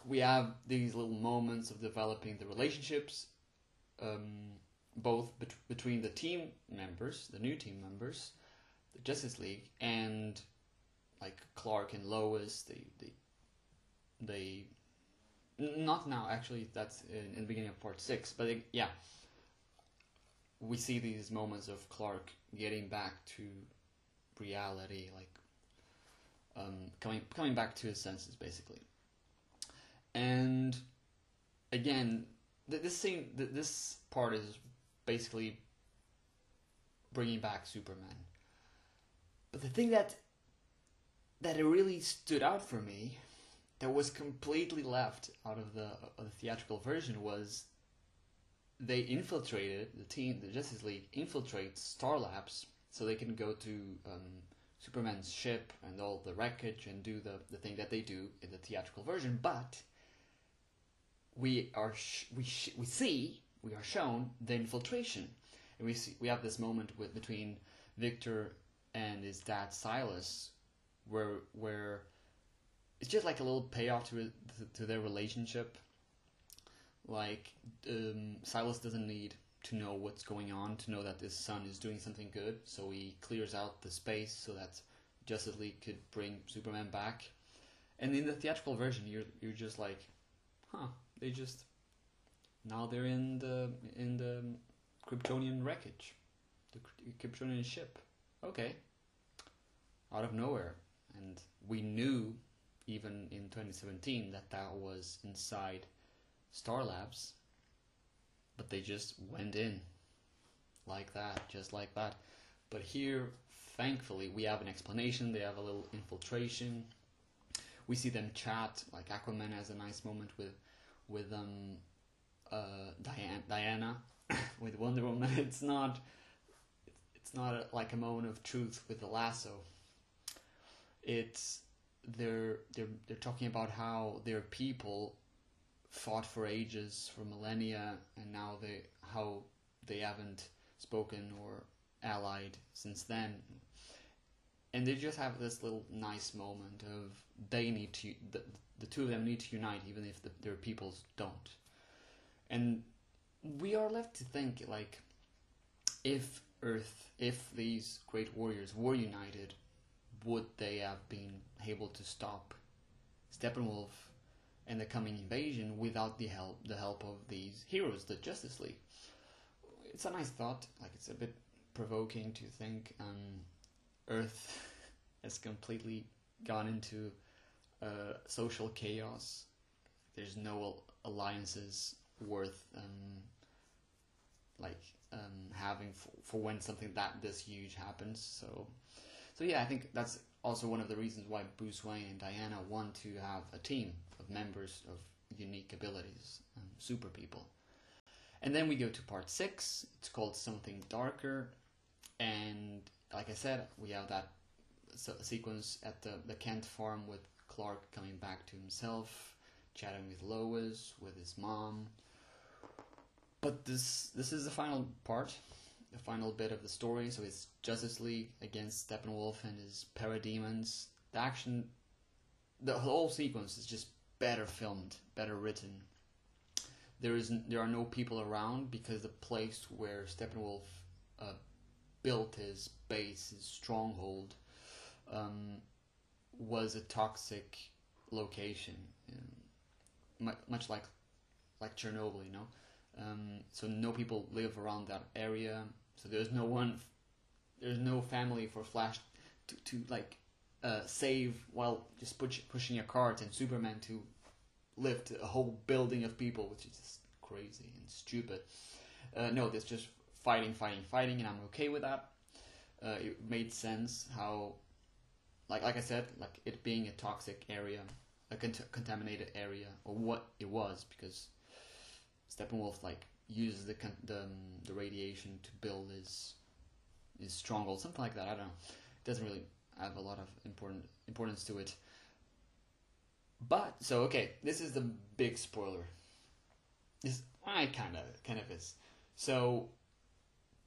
we have these little moments of developing the relationships um, both bet- between the team members, the new team members, the Justice League, and like Clark and Lois. They they they not now actually. That's in, in the beginning of part six, but it, yeah, we see these moments of Clark getting back to reality, like um, coming coming back to his senses, basically. And again, this scene, this part is basically bringing back Superman. But the thing that that it really stood out for me, that was completely left out of the, of the theatrical version, was they infiltrated the team, the Justice League infiltrates Star Labs so they can go to um, Superman's ship and all the wreckage and do the, the thing that they do in the theatrical version, but we are sh- we sh- we see we are shown the infiltration, and we see we have this moment with between Victor and his dad Silas, where where it's just like a little payoff to to their relationship. Like um, Silas doesn't need to know what's going on to know that his son is doing something good, so he clears out the space so that Justice League could bring Superman back. And in the theatrical version, you're you're just like, huh, they just now they're in the in the Kryptonian wreckage, the Kryptonian ship. Okay, out of nowhere, and we knew even in 2017 that that was inside Star Labs, but they just went in like that, just like that. But here, thankfully, we have an explanation. They have a little infiltration. We see them chat. Like Aquaman has a nice moment with with um uh Diana, Diana [coughs] with Wonder Woman. [laughs] It's not it's not a, like a moment of truth with the lasso. It's they're they're they're talking about how their people fought for ages, for millennia, and now they how they haven't spoken or allied since then. and they just have this little nice moment of they need to the, the two of them need to unite even if the, their peoples don't and we are left to think like if earth if these great warriors were united would they have been able to stop steppenwolf and the coming invasion without the help the help of these heroes the justice league it's a nice thought like it's a bit provoking to think um, earth [laughs] has completely gone into uh, social chaos. There's no alliances worth um, like um, having for, for when something that this huge happens. So, so yeah, I think that's also one of the reasons why Bruce Wayne and Diana want to have a team of members of unique abilities, um, super people. And then we go to part six. It's called Something Darker, and like I said, we have that sequence at the the Kent farm with Clark coming back to himself, chatting with Lois, with his mom. But this this is the final part, the final bit of the story. So it's Justice League against Steppenwolf and his parademons. The action, the whole sequence is just better filmed, better written. There is there are no people around because the place where Steppenwolf uh, built his base, his stronghold, um, was a toxic location, um, much like like Chernobyl, you know. Um, so no people live around that area. So there's no one, there's no family for Flash to, to like uh, save while just push, pushing a cart and Superman to lift a whole building of people, which is just crazy and stupid. Uh, no, there's just fighting, fighting, fighting, and I'm okay with that. Uh, it made sense how like like I said, like it being a toxic area, a cont- contaminated area, or what it was, because Steppenwolf like uses the the, um, the radiation to build his his stronghold, something like that. I don't know. It doesn't really have a lot of important importance to it. But so okay, this is the big spoiler. This I kind of kind of is. So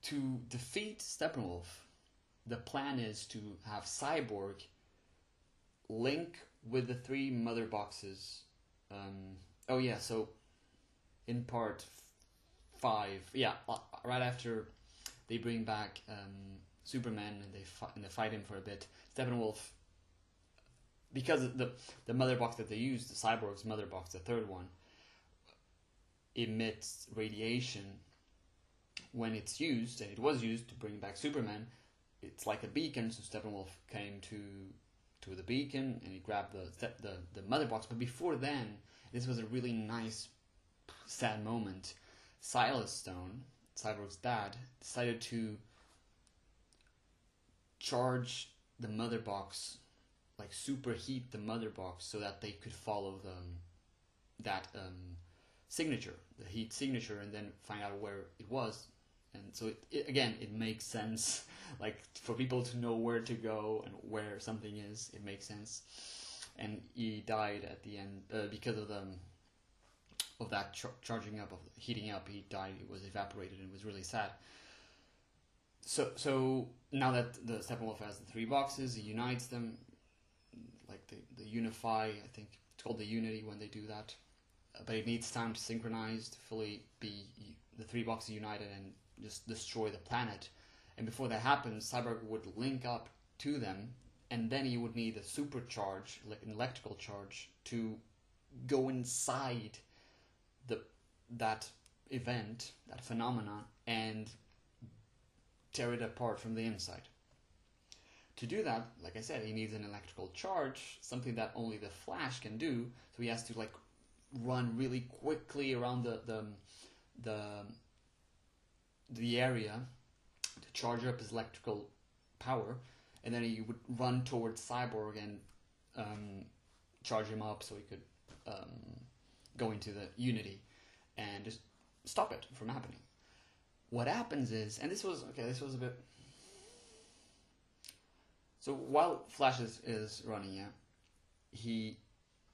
to defeat Steppenwolf, the plan is to have Cyborg link with the three mother boxes. Um, oh yeah, so in part five, yeah, uh, right after they bring back um, Superman and they fight and they fight him for a bit. Steppenwolf, because the the mother box that they use, the Cyborg's mother box, the third one, emits radiation when it's used, and it was used to bring back Superman it's like a beacon. So Steppenwolf came to to the beacon and he grabbed the the the mother box. But before then, this was a really nice, sad moment. Silas Stone, Cyborg's dad, decided to charge the mother box, like superheat the mother box, so that they could follow the that um, signature, the heat signature, and then find out where it was. And so it, it, again it makes sense. [laughs] Like for people to know where to go and where something is it makes sense. And he died at the end uh, because of the of that char- charging up of heating up he died it was evaporated and it was really sad so so now that the Steppenwolf has the three boxes he unites them like the, the unify I think it's called the unity when they do that uh, but it needs time to synchronize to fully be the three boxes united and just destroy the planet. And before that happens, Cyborg would link up to them, and then he would need a supercharge, like an electrical charge, to go inside that event, that phenomenon, and tear it apart from the inside. To do that, like I said, he needs an electrical charge, something that only the Flash can do. So he has to like run really quickly around the the the the area to charge up his electrical power, and then he would run towards Cyborg and um, charge him up so he could um, go into the Unity and just stop it from happening. What happens is, and this was okay. This was a bit. So while Flash is, is running, yeah, he,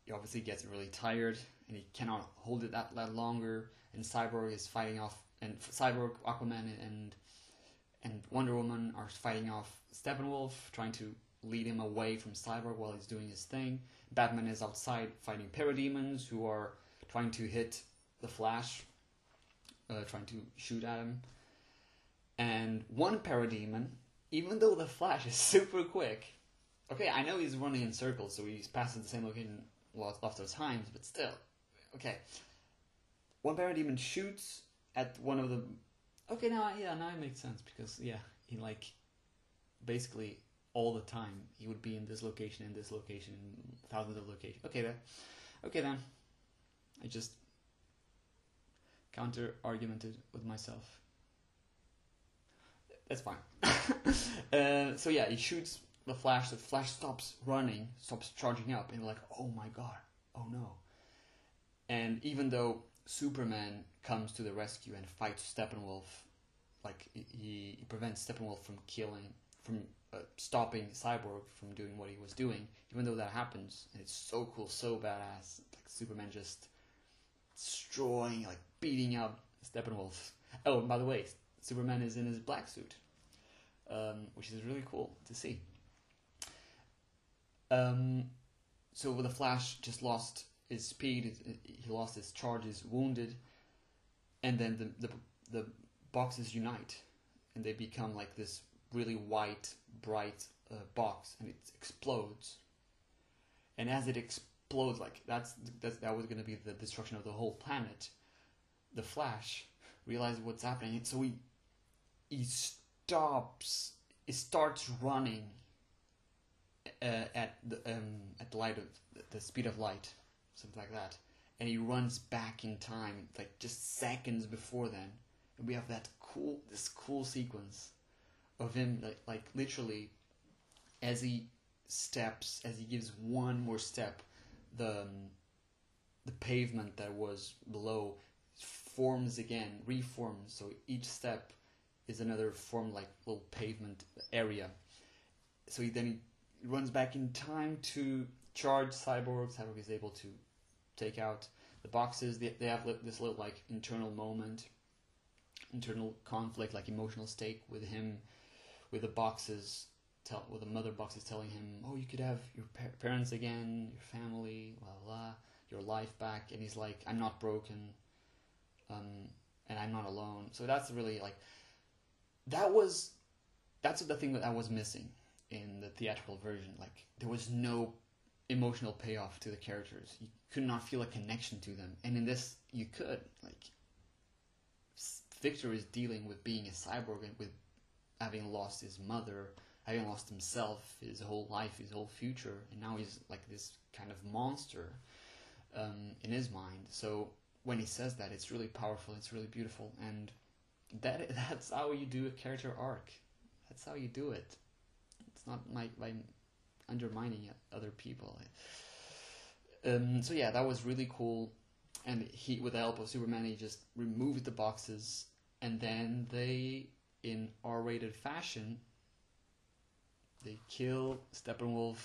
he obviously gets really tired and he cannot hold it that, that longer. And Cyborg is fighting off and Cyborg, Aquaman, and and Wonder Woman are fighting off Steppenwolf, trying to lead him away from Cyborg while he's doing his thing. Batman is outside fighting parademons who are trying to hit the Flash, uh, trying to shoot at him. And one parademon, even though the Flash is [laughs] super quick, okay, I know he's running in circles, so he's passing the same location lots, of times, but still, okay. One parademon shoots at one of the. Okay, now yeah, now it makes sense because yeah, he like basically all the time he would be in this location and this location and thousands of locations. Okay then, okay then, I just counter argumented with myself. That's fine. [laughs] uh, so yeah, he shoots the Flash. The Flash stops running, stops charging up, and like, oh my god, oh no. And even though Superman comes to the rescue and fights Steppenwolf, like he, he prevents Steppenwolf from killing, from uh, stopping Cyborg from doing what he was doing. Even though that happens, and it's so cool, so badass. Like Superman just destroying, like beating up Steppenwolf. Oh, and by the way, Superman is in his black suit, um, which is really cool to see. Um, so with the Flash just lost his speed. He lost his charge. He's wounded, and then the the the boxes unite, and they become like this really white, bright uh, box, and it explodes. And as it explodes, like that's, that's that was going to be the destruction of the whole planet. The Flash realizes what's happening, so he he stops. He starts running uh, at the um, at the light of the speed of light, something like that, and he runs back in time, like just seconds before then, and we have that cool this cool sequence of him like, like literally as he steps as he gives one more step the um, the pavement that was below forms again reforms. So each step is another form like little pavement area. So he then he runs back in time to charge cyborg cyborg is able to take out the boxes. They, they have this little like internal moment internal conflict like emotional stake with him with the boxes tell with the mother box is telling him, "Oh, you could have your pa- parents again, your family, blah blah, your life back," and he's like, "I'm not broken, um, and I'm not alone." So that's really like that was that's the thing that I was missing in the theatrical version. Like there was no emotional payoff to the characters. You could not feel a connection to them, and in this you could. Like Victor is dealing with being a cyborg and with having lost his mother, having lost himself, his whole life, his whole future, and now he's like this kind of monster um, in his mind. So when he says that, it's really powerful. It's really beautiful, and that [laughs] that's how you do a character arc. That's how you do it. It's not by, by undermining other people. Um, so yeah, that was really cool. And he, with the help of Superman, he just removed the boxes, and then they in R-rated fashion. They kill Steppenwolf.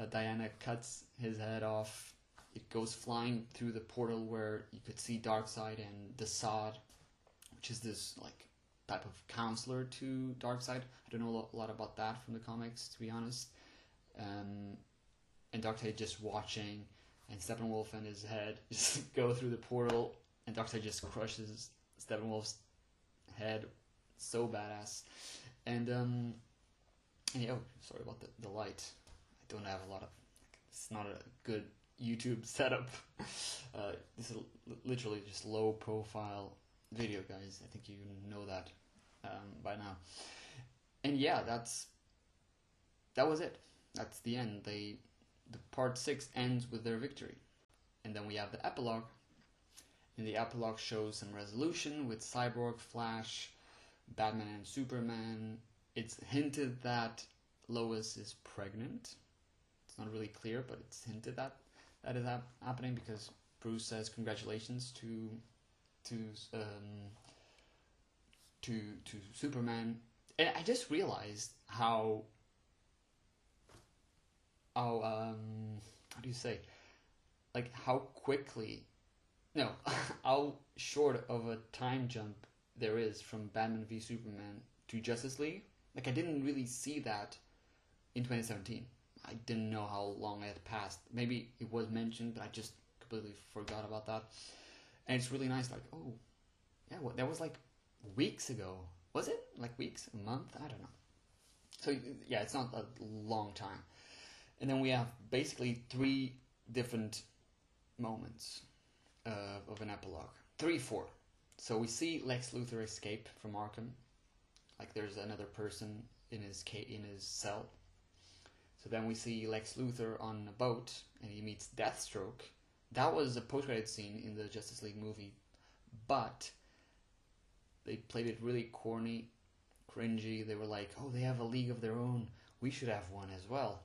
Uh, Diana cuts his head off. It goes flying through the portal where you could see Darkseid and the Desaad, which is this like type of counselor to Darkseid. I don't know a lot about that from the comics, to be honest. Um, and Darkseid just watching, and Steppenwolf and his head [laughs] just go through the portal, and Darkseid just crushes Steppenwolf's head so badass. And um, and, oh, sorry about the, the light. I don't have a lot of. It's not a good YouTube [laughs] setup. Uh, this is literally just low profile video, guys. I think you know that um, by now. And yeah, that's that was it. That's the end. They the part six ends with their victory, and then we have the epilogue. And the epilogue shows some resolution with Cyborg, Flash, Batman and Superman, it's hinted that Lois is pregnant. It's not really clear, but it's hinted that that is hap- happening because Bruce says congratulations to to um, to to Superman, and I just realized how how um how do you say like how quickly no [laughs] how short of a time jump there is from Batman v Superman to Justice League. Like I didn't really see that in 2017. I didn't know how long it had passed. Maybe it was mentioned, but I just completely forgot about that. And it's really nice. Like, oh, yeah, well, that was like weeks ago. Was it like weeks, a month? I don't know. So yeah, it's not a long time. And then we have basically three different moments uh, of an epilogue. Three, four. So we see Lex Luthor escape from Arkham. Like there's another person in his in his cell. So then we see Lex Luthor on a boat and he meets Deathstroke. That was a post-credit scene in the Justice League movie, but they played it really corny, cringy. They were like, "Oh, they have a league of their own. We should have one as well."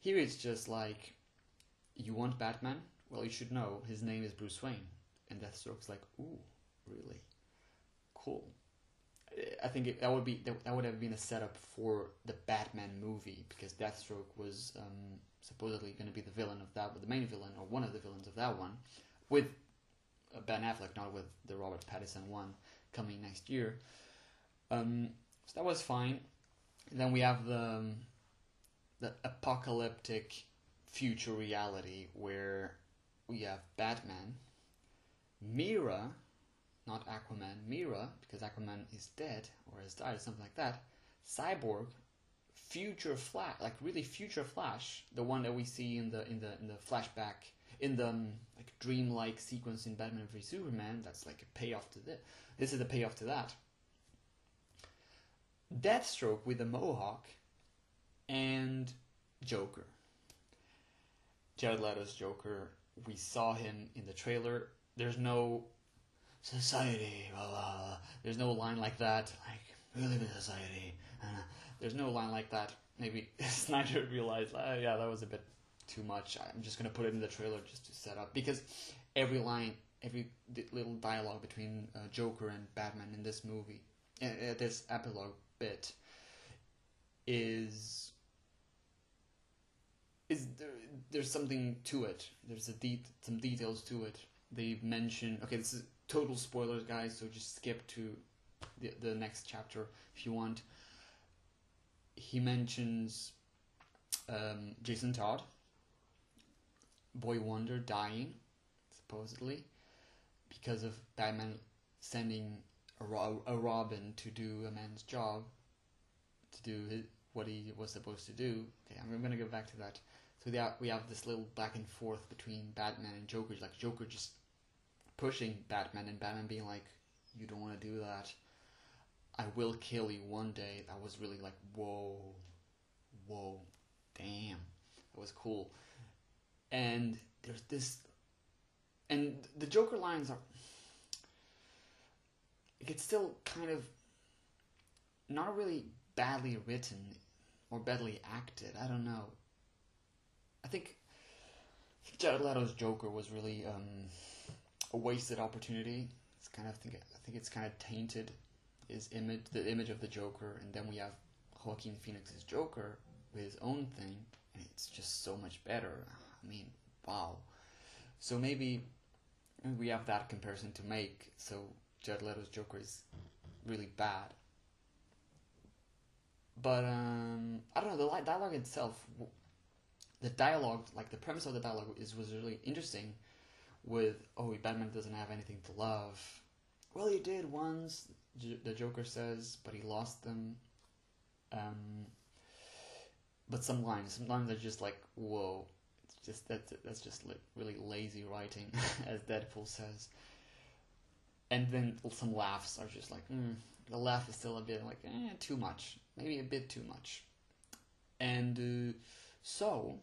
Here it's just like, "You want Batman? Well, you should know his name is Bruce Wayne." And Deathstroke's like, "Ooh, really? Cool." I think it, that would be that would have been a setup for the Batman movie because Deathstroke was um, supposedly going to be the villain of that, the main villain or one of the villains of that one, with uh, Ben Affleck, not with the Robert Pattinson one coming next year. Um, so that was fine. And then we have the um, the apocalyptic future reality where we have Batman, Mera not Aquaman, Mera, because Aquaman is dead or has died or something like that. Cyborg, future Flash, like really future Flash, the one that we see in the in the in the flashback in the um, like dreamlike sequence in Batman v Superman. That's like a payoff to this. This is a payoff to that. Deathstroke with a mohawk, and Joker. Jared Leto's Joker. We saw him in the trailer. There's no society, blah, blah, blah. There's no line like that. Like, we live in society. Uh, there's no line like that. Maybe [laughs] Snyder realized, oh, yeah, that was a bit too much. I'm just going to put it in the trailer just to set up. Because every line, every little dialogue between uh, Joker and Batman in this movie, uh, uh, this epilogue bit, is. Is there, there's something to it. There's a de- some details to it. They mention okay, this is total spoilers, guys. So just skip to the the next chapter if you want. He mentions um, Jason Todd, Boy Wonder dying, supposedly, because of Batman sending a, Ro- a Robin to do a man's job, to do his, what he was supposed to do. Okay, I'm gonna go back to that. So we have this little back and forth between Batman and Joker. Like Joker just pushing Batman and Batman being like, "You don't want to do that. I will kill you one day." That was really like, whoa, whoa, damn, that was cool. And there's this, and the Joker lines are, it's still kind of not really badly written or badly acted. I don't know. I think Jared Leto's Joker was really um, a wasted opportunity. It's kind of think I think it's kind of tainted his image, the image of the Joker, and then we have Joaquin Phoenix's Joker with his own thing, and it's just so much better. I mean, wow. So maybe we have that comparison to make. So Jared Leto's Joker is really bad. But um, I don't know the dialogue itself. The dialogue, like the premise of the dialogue, is was really interesting with oh Batman doesn't have anything to love. Well, he did once. The Joker says, but he lost them. Um, but some lines, some lines are just like whoa. It's just that's that's just like really lazy writing, [laughs] as Deadpool says. And then some laughs are just like mm, the laugh is still a bit like eh, too much, maybe a bit too much. And uh, so,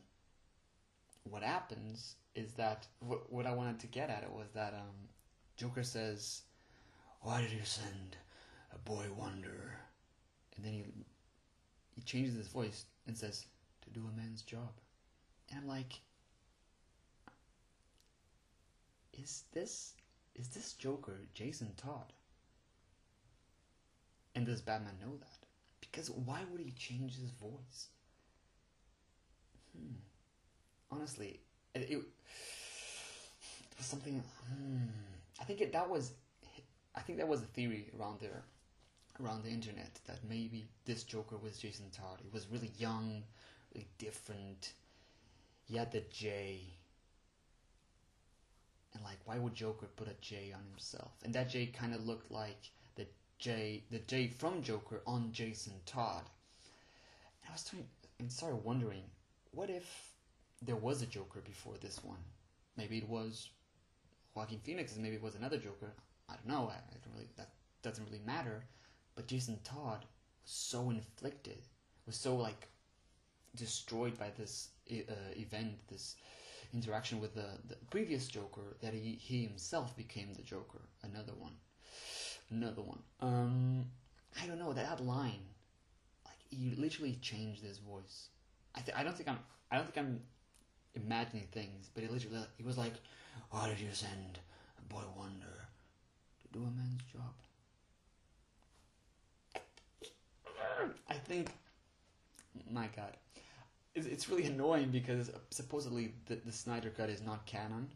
what happens is that what, what I wanted to get at it was that um, Joker says, "Why did you send a boy wonder?" And then he he changes his voice and says, "To do a man's job." And I'm like, "Is this is this Joker Jason Todd?" And does Batman know that? Because why would he change his voice? Hmm. Honestly, it, it something. Hmm, I think it, that was. I think that was a theory around there. around the internet that maybe this Joker was Jason Todd. He was really young, really different. He had the J. And like, why would Joker put a J on himself? And that J kind of looked like the J, the J from Joker on Jason Todd. And I was trying, and started wondering, what if there was a Joker before this one? Maybe it was Joaquin Phoenix, maybe it was another Joker. I don't know. I, I don't really. That doesn't really matter. But Jason Todd was so inflicted, was so like destroyed by this uh, event, this interaction with the, the previous Joker, that he, he himself became the Joker. Another one, another one. Um, I don't know that line. Like he literally changed his voice. I th- I don't think I'm I don't think I'm imagining things, but he literally he was like, why did you send boy wonder to do a man's job? I think, my God, it's, it's really annoying because supposedly the, the Snyder Cut is not canon.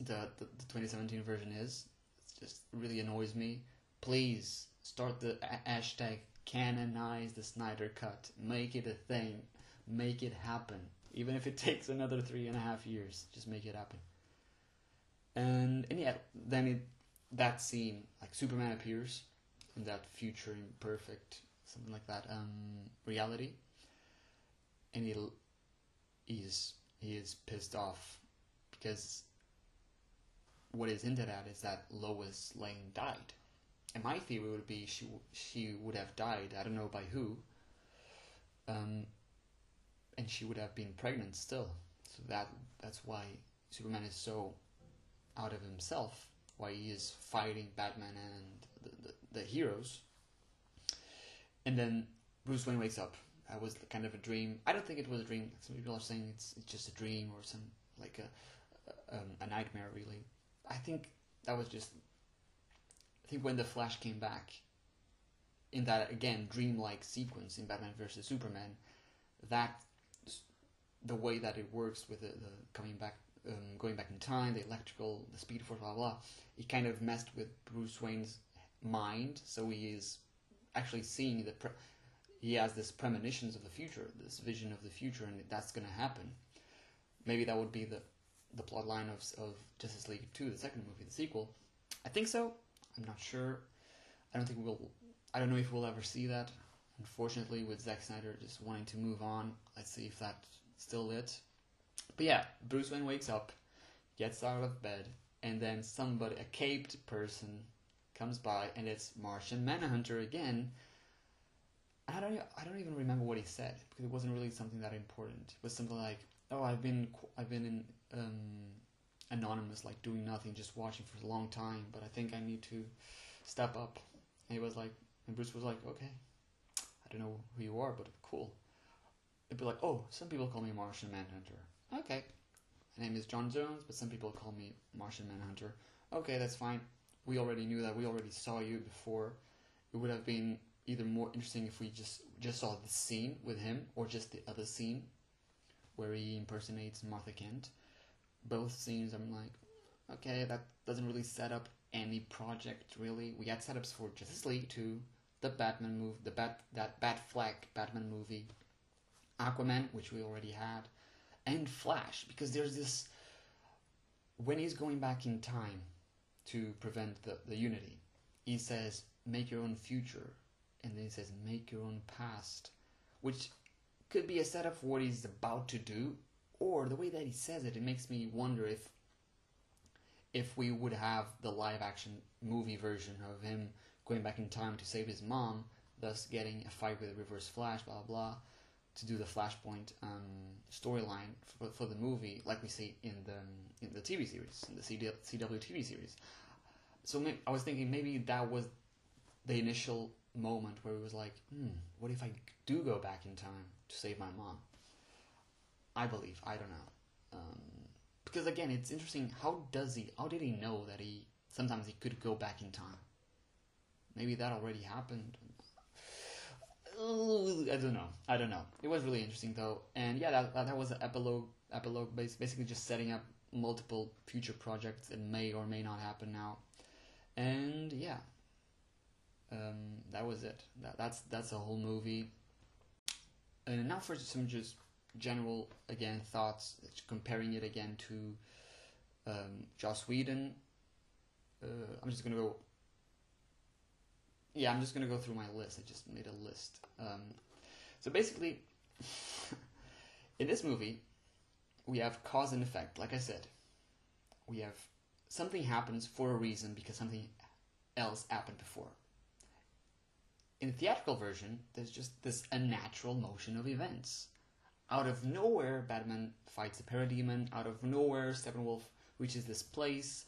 The, the, the 2017 version is. It just really annoys me. Please start the a- hashtag canonize the Snyder Cut. Make it a thing. Make it happen. Even if it [laughs] takes another three and a half years, just make it happen. And and yeah, then it that scene like Superman appears in that future imperfect something like that um, reality, and he he's he is pissed off because what is hinted at is that Lois Lane died, and my theory would be she she would have died. I don't know by who. Um, and she would have been pregnant still. So that that's why Superman is so out of himself. Why he is fighting Batman and the, the, the heroes. And then Bruce Wayne wakes up. That was kind of a dream. I don't think it was a dream. Some people are saying it's it's just a dream or some like a a, um, a nightmare. Really, I think that was just. I think when the Flash came back. In that again dreamlike sequence in Batman versus Superman, that the way that it works with the, the coming back, um, going back in time, the electrical, the speed force, blah blah. It kind of messed with Bruce Wayne's mind, so he is actually seeing the. Pre- he has this premonitions of the future, this vision of the future, and that's going to happen. Maybe that would be the the plot line of of Justice League Two, the second movie, the sequel. I think so. I'm not sure. I don't think we'll. I don't know if we'll ever see that. Unfortunately, with Zack Snyder just wanting to move on, let's see if that still lit. But yeah, Bruce Wayne wakes up, gets out of bed, and then somebody, a caped person, comes by, and it's Martian Manhunter again. I don't, I don't even remember what he said because it wasn't really something that important. It was something like, "Oh, I've been, I've been in um, anonymous, like doing nothing, just watching for a long time, but I think I need to step up." And he was like, and Bruce was like, "Okay, I don't know who you are, but cool." It'd be like, oh, some people call me Martian Manhunter. Okay. My name is J'onn J'onzz, but some people call me Martian Manhunter. Okay, that's fine. We already knew that. We already saw you before. It would have been either more interesting if we just just saw the scene with him, or just the other scene where he impersonates Martha Kent. Both scenes, I'm like, okay, that doesn't really set up any project really. We had setups for Justice League 2, the Batman move, the Bat that Batfleck Batman movie, Aquaman, which we already had, and Flash, because there's this. When he's going back in time to prevent the, the unity, he says, make your own future. And then he says, make your own past. Which could be a setup for what he's about to do, or the way that he says it, it makes me wonder if if we would have the live action movie version of him going back in time to save his mom, thus getting a fight with reverse flash, blah blah to do the Flashpoint um, storyline for, for the movie, like we see in the in the TV series, in the CW TV series. So maybe, I was thinking maybe that was the initial moment where it was like, hmm, what if I do go back in time to save my mom? I believe. I don't know. Um, because again, it's interesting. How does he? How did he know that he sometimes he could go back in time? Maybe that already happened. I don't know. I don't know. It was really interesting though, and yeah, that that was an epilogue. Epilogue, basically just setting up multiple future projects that may or may not happen now, and yeah. Um, that was it. That, that's that's a whole movie. And now for some just general again thoughts, comparing it again to um, Joss Whedon. Uh, I'm just gonna go. Yeah, I'm just gonna go through my list. I just made a list. Um, so basically, [laughs] in this movie, we have cause and effect. Like I said, we have something happens for a reason because something else happened before. In the theatrical version, there's just this unnatural motion of events. Out of nowhere, Batman fights a parademon. Out of nowhere, Steppenwolf reaches this place.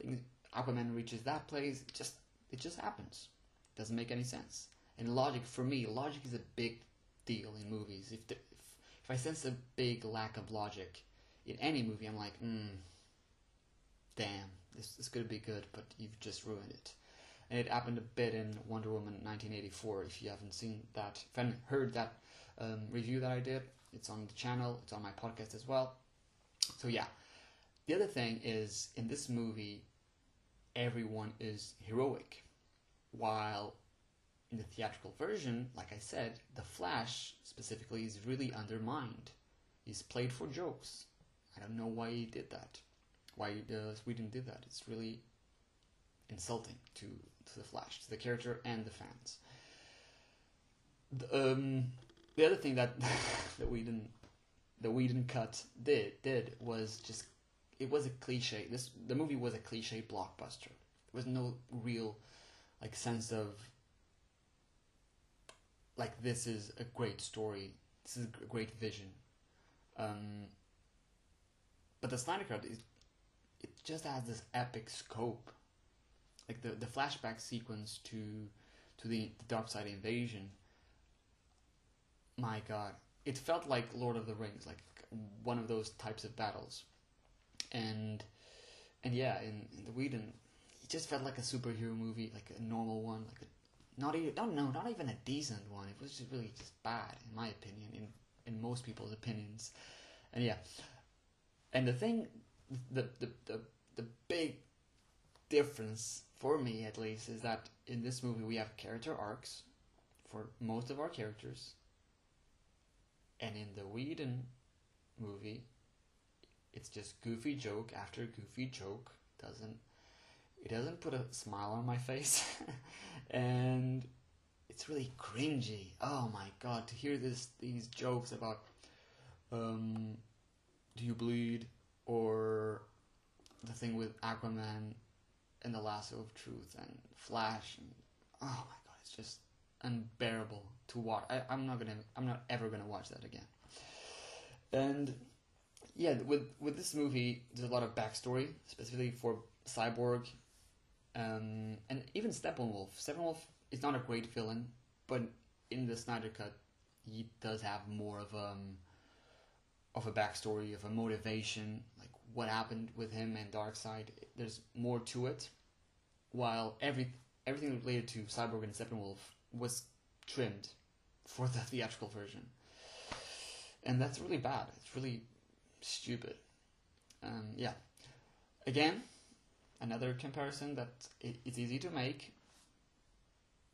Things, Aquaman reaches that place. It just it just happens. Doesn't make any sense. And logic, for me, logic is a big deal in movies. If the, if, if I sense a big lack of logic in any movie, I'm like, hmm, damn, this, this could be good, but you've just ruined it. And it happened a bit in Wonder Woman 1984. If you haven't seen that, if you haven't heard that um, review that I did, it's on the channel, it's on my podcast as well. So, yeah. The other thing is, in this movie, everyone is heroic. While in the theatrical version, like I said, the Flash specifically is really undermined. He's played for jokes. I don't know why he did that why uh, Whedon did that. It's really insulting to, to the Flash, to the character and the fans. The, um, the other thing that [laughs] that we didn't that we didn't cut did did was just it was a cliche. This the movie was a cliche blockbuster. There was no real like sense of like this is a great story. This is a great vision. Um, but the Snyder Cut is it just has this epic scope. Like the the flashback sequence to to the, the Side invasion. My God, it felt like Lord of the Rings, like one of those types of battles, and and yeah, in, in the Whedon, it just felt like a superhero movie, like a normal one, like a not even don't know, not even a decent one. It was just really just bad, in my opinion, in in most people's opinions, and yeah, and the thing the, the, the, the big difference for me at least is that in this movie we have character arcs for most of our characters. And in the Whedon movie it's just goofy joke after goofy joke doesn't it doesn't put a smile on my face [laughs] and it's really cringy oh my god to hear this these jokes about um do you bleed or the thing with Aquaman and the Lasso of Truth and Flash and oh my god, it's just unbearable to watch. I, I'm not gonna, I'm not ever gonna watch that again. And yeah, with with this movie, there's a lot of backstory, specifically for Cyborg, um, and even Steppenwolf. Steppenwolf is not a great villain, but in the Snyder Cut, he does have more of um of a backstory, of a motivation, like what happened with him and Darkseid. There's more to it. While every everything related to Cyborg and Steppenwolf was trimmed for the [laughs] theatrical version, and that's really bad. It's really stupid. Um, yeah. Again, another comparison that it's easy to make.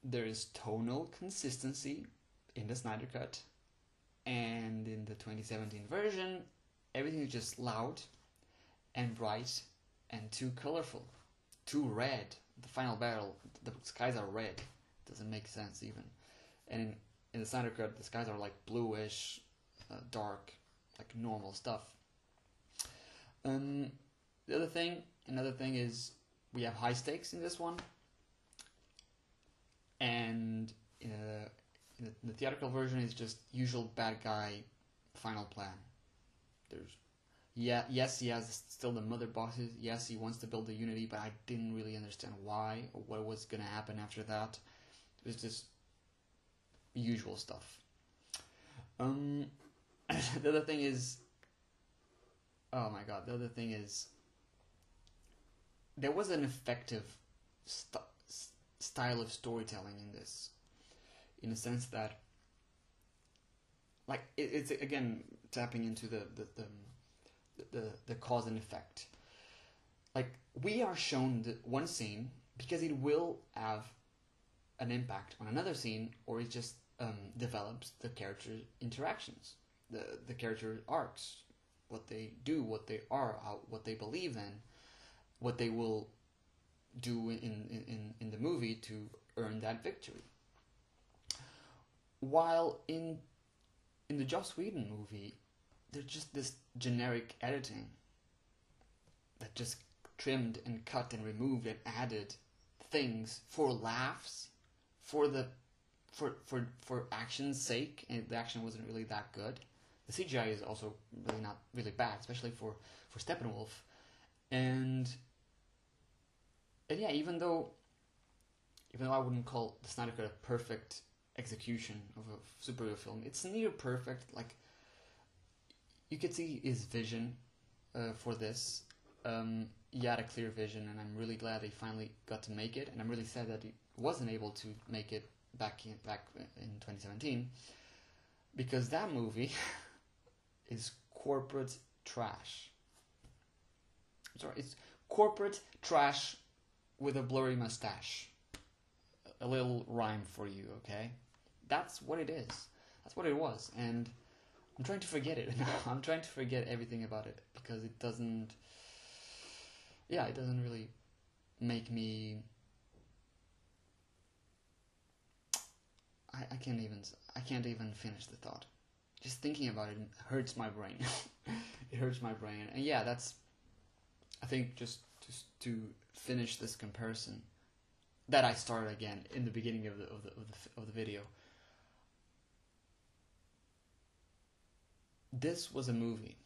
There is tonal consistency in the Snyder Cut and in the 2017 version. Everything is just loud and bright and too colorful too red. The final battle the skies are red. Doesn't make sense even. And in, in the Snyder Cut the skies are like bluish uh, dark like normal stuff. Um, the other thing another thing is we have high stakes in this one and uh, the, the theatrical version is just usual bad guy final plan. There's yeah, yes, he has still the Mother Boxes. Yes, he wants to build the unity, but I didn't really understand why or what was going to happen after that. It was just usual stuff. Um, [coughs] the other thing is, oh my god, the other thing is, there was an effective st- style of storytelling in this in a sense that like it, it's again tapping into the the, the the the cause and effect. Like we are shown the one scene because it will have an impact on another scene, or it just um, develops the character interactions, the the character arcs, what they do, what they are, how, what they believe in, what they will do in, in, in the movie to earn that victory. While in in the Joss Whedon movie, there's just this generic editing that just trimmed and cut and removed and added things for laughs, for the for for for action's sake, and the action wasn't really that good. The CGI is also really not really bad, especially for for Steppenwolf, and and yeah, even though even though I wouldn't call the Snyder Cut a perfect execution of a superhero film, it's near perfect. Like you could see his vision uh, for this. Um, he had a clear vision, and I'm really glad they finally got to make it. And I'm really sad that he wasn't able to make it back in back in 2017 because that movie [laughs] is corporate trash. Sorry, it's corporate trash with a blurry mustache. A little rhyme for you, okay? That's what it is. That's what it was, and I'm trying to forget it. [laughs] I'm trying to forget everything about it because it doesn't. Yeah, it doesn't really make me. I, I can't even I can't even finish the thought. Just thinking about it hurts my brain. [laughs] it hurts my brain, and yeah, that's. I think just to finish this comparison that I started again in the beginning of the of the of the, of the video. This was a movie.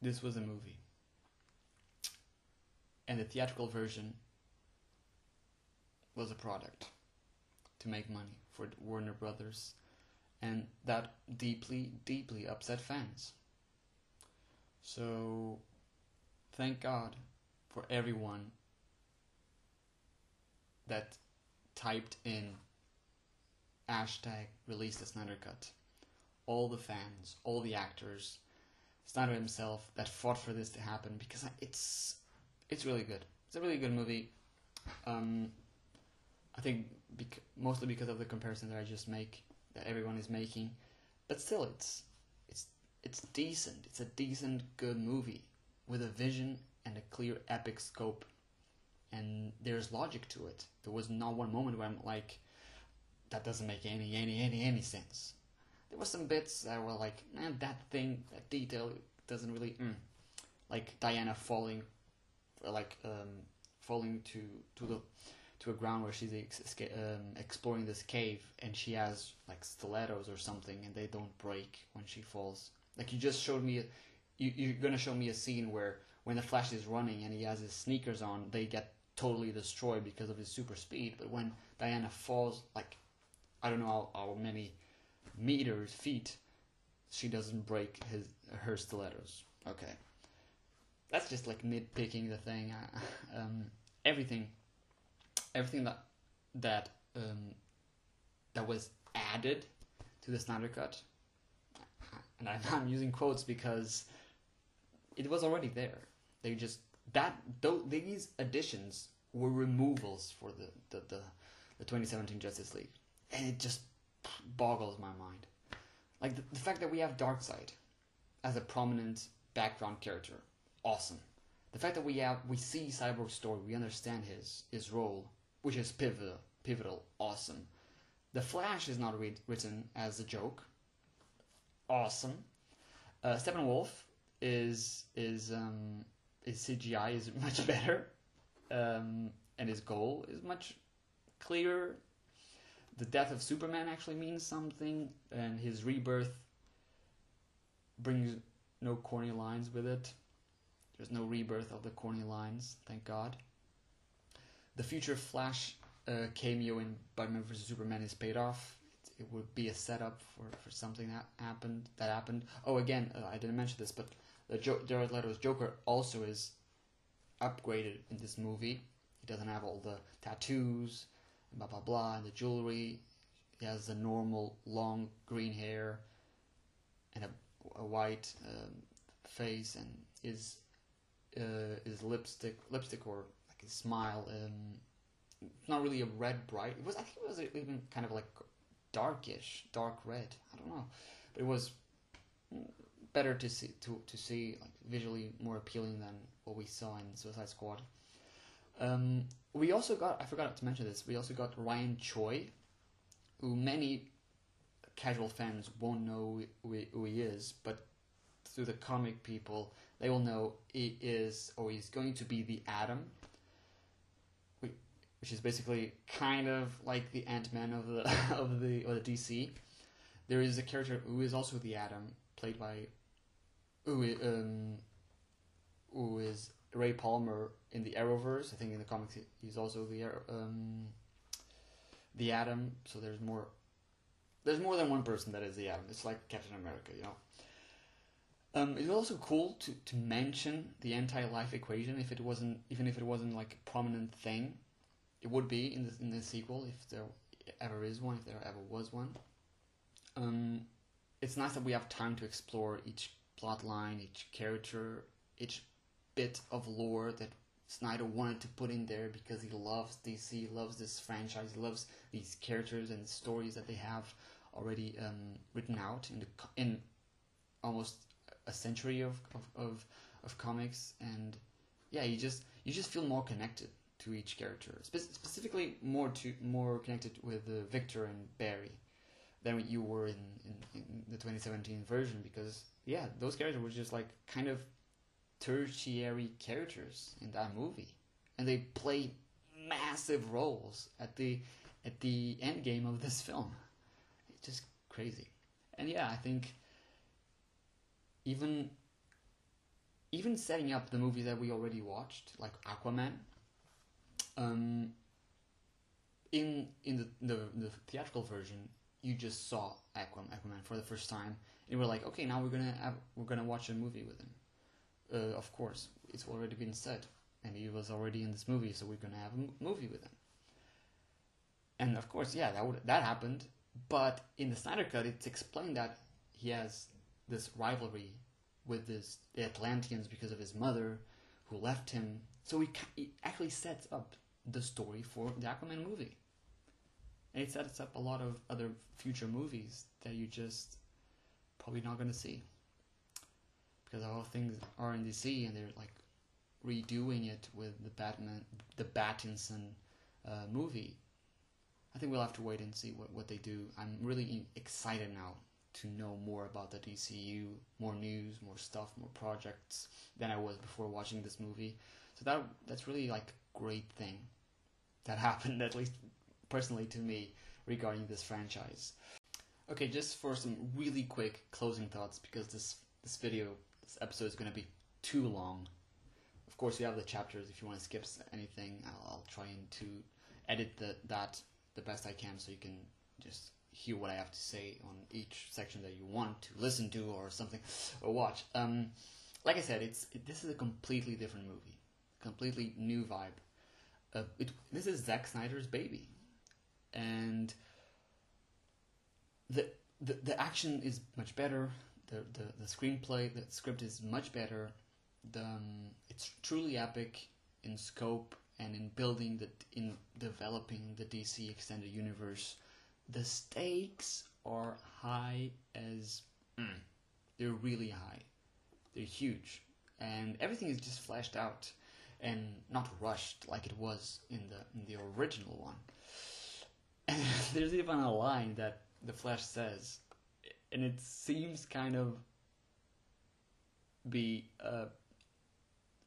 This was a movie. And the theatrical version was a product to make money for Warner Brothers, and that deeply, deeply upset fans. So, thank God for everyone that typed in hashtag release the Snyder Cut. All the fans, all the actors, Snyder himself that fought for this to happen because it's it's really good. It's a really good movie. Um, I think bec- mostly because of the comparison that I just make that everyone is making, but still, it's it's it's decent. It's a decent, good movie with a vision and a clear epic scope, and there's logic to it. There was not one moment where I'm like, that doesn't make any any any any sense. There were some bits that were like, man, that thing, that detail doesn't really, mm. like Diana falling, like um, falling to to the to a ground where she's um, exploring this cave and she has like stilettos or something and they don't break when she falls. Like you just showed me, you, you're gonna show me a scene where when the Flash is running and he has his sneakers on, they get totally destroyed because of his super speed. But when Diana falls, like I don't know how, how many meters, feet, she doesn't break his her stilettos. Okay, that's just like nitpicking the thing. [laughs] um, everything everything that that um, that was added to the Snyder Cut, [laughs] and I'm using quotes because it was already there. They just that though these additions were removals for the, the, the, the 2017 Justice League, and it just boggles my mind. Like the, the fact that we have Darkseid as a prominent background character, awesome. The fact that we have we see Cyborg's story, we understand his his role which is pivotal, pivotal, awesome. The Flash is not written as a joke, awesome. Uh, Steppenwolf is is um, his CGI is [laughs] much better, um, and his goal is much clearer. The death of Superman actually means something, and his rebirth brings no corny lines with it. There's no rebirth of the corny lines, thank God the future Flash uh, cameo in Batman vs Superman is paid off. It, it, would be a setup for, for something that happened. That happened. Oh, again, uh, I didn't mention this, but the jo- Jared Leto's Joker also is upgraded in this movie. He doesn't have all the tattoos, and blah blah blah, and the jewelry. He has the normal long green hair and a, a white um, face, and his uh, his lipstick lipstick or like his smile um, not really a red bright. It was I think it was even kind of like darkish, dark red. I don't know, but it was better to see to to see like visually more appealing than what we saw in Suicide Squad. Um, we also got I forgot to mention this. We also got Ryan Choi, who many casual fans won't know who he, who he is, but through the comic people, they will know he is or he's going to be the Atom, which is basically kind of like the Ant Man [laughs] of the of the or the DC. There is a character who is also the Atom, played by who um, who is Ray Palmer in the Arrowverse. I think in the comics he's also the um, the Atom. So there's more. There's more than one person that is the Atom. It's like Captain America, you know. Um, it's also cool to, to mention the anti-life equation if it wasn't even if it wasn't like a prominent thing. It would be in the in the sequel if there ever is one, if there ever was one. Um, it's nice that we have time to explore each plot line, each character, each bit of lore that Snyder wanted to put in there because he loves DC, loves this franchise, loves these characters and stories that they have already um, written out in the in almost a century of, of, of, of comics, and yeah, you just you just feel more connected to each character, Spe- specifically more to more connected with uh, Victor and Barry than you were in, in, in the 2017 version because yeah, those characters were just like kind of tertiary characters in that movie, and they play massive roles at the at the end game of this [laughs] film. It's just crazy, and yeah, I think even even setting up the movie that we already watched, like Aquaman, um, in in the, the the theatrical version, you just saw Aquaman, Aquaman for the first time, and we're like, okay, now we're gonna have, we're gonna watch a movie with him. Uh, of course, it's already been said, and he was already in this movie, so we're gonna have a movie with him. And of course, yeah, that would that happened, but in the Snyder Cut, it's explained that he has this rivalry with this, the Atlanteans because of his mother, who left him. So he, he actually sets up the story for the Aquaman movie. And it sets up a lot of other future movies that you just probably not going to see. Because all things are in DC and they're like redoing it with the Batman, the Battinson uh, movie. I think we'll have to wait and see what, what they do. I'm really excited now to know more about the DCU, more news, more stuff, more projects than I was before watching this movie. So that that's really like great thing that [laughs] happened at least personally to me regarding this franchise. Okay, just for some really quick closing thoughts because this this video, this episode is going to be too long. Of course, you have the chapters. If you want to skip anything, I'll, I'll try and to edit the, that the best I can so you can just hear what I have to say on each section that you want to listen to or something or watch. Um, like I said, it's it, this is a completely different movie, completely new vibe. Uh, it, this is Zack Snyder's baby, and the, the the action is much better. The, the the screenplay, the script is much better. The um, it's truly epic in scope and in building the in developing the DC extended universe. The stakes are high as mm, they're really high. They're huge, and everything is just fleshed out and not rushed like it was in the in the original one. [laughs] There's even a line that the Flash says, and it seems kind of be uh,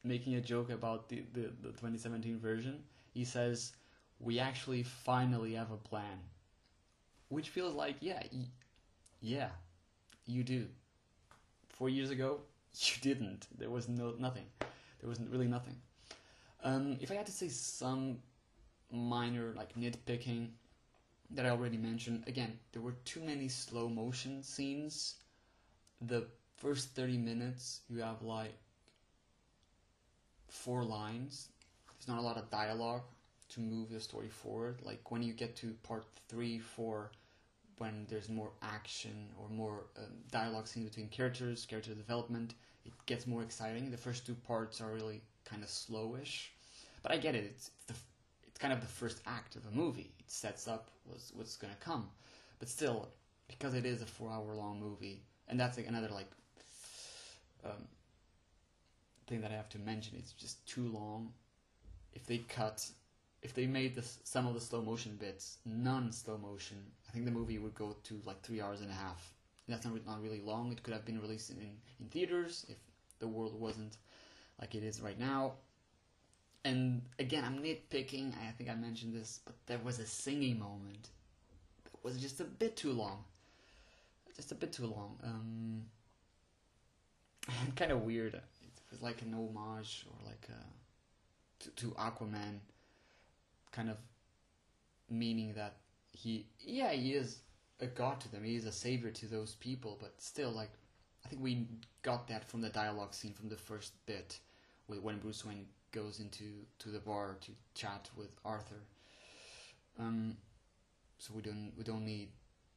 making a joke about the, the, the 2017 version. He says, "We actually finally have a plan," which feels like, yeah, y- yeah, you do. Four years ago, [laughs] you didn't. There was no nothing. There was really nothing. Um, if I had to say some minor like nitpicking that I already mentioned, again, there were too many slow motion scenes. The first 30 minutes, you have like four lines. There's not a lot of dialogue to move the story forward. Like when you get to part three, four, when there's more action or more um, dialogue scenes between characters, character development, it gets more exciting. The first two parts are really kind of slowish, but I get it. It's, it's the it's kind of the first act of a movie. It sets up what's what's gonna come, but still, because it is a four-hour-long movie, and that's like another like um, thing that I have to mention. It's just too long. If they cut, if they made some of the slow motion bits non slow motion, I think the movie would go to like three hours and a half. That's not, not really long. It could have been released in, in theaters if the world wasn't like it is right now. And again, I'm nitpicking. I think I mentioned this, but there was a singing moment that was just a bit too long. Just a bit too long. Um, [laughs] kind of weird. It was like an homage or like a, to, to Aquaman, kind of meaning that he, yeah, he is a god to them. He is a savior to those people, but still, like, I think we got that from the dialogue scene from the first bit, with when Bruce Wayne goes into to the bar to chat with Arthur. Um, so we don't we don't need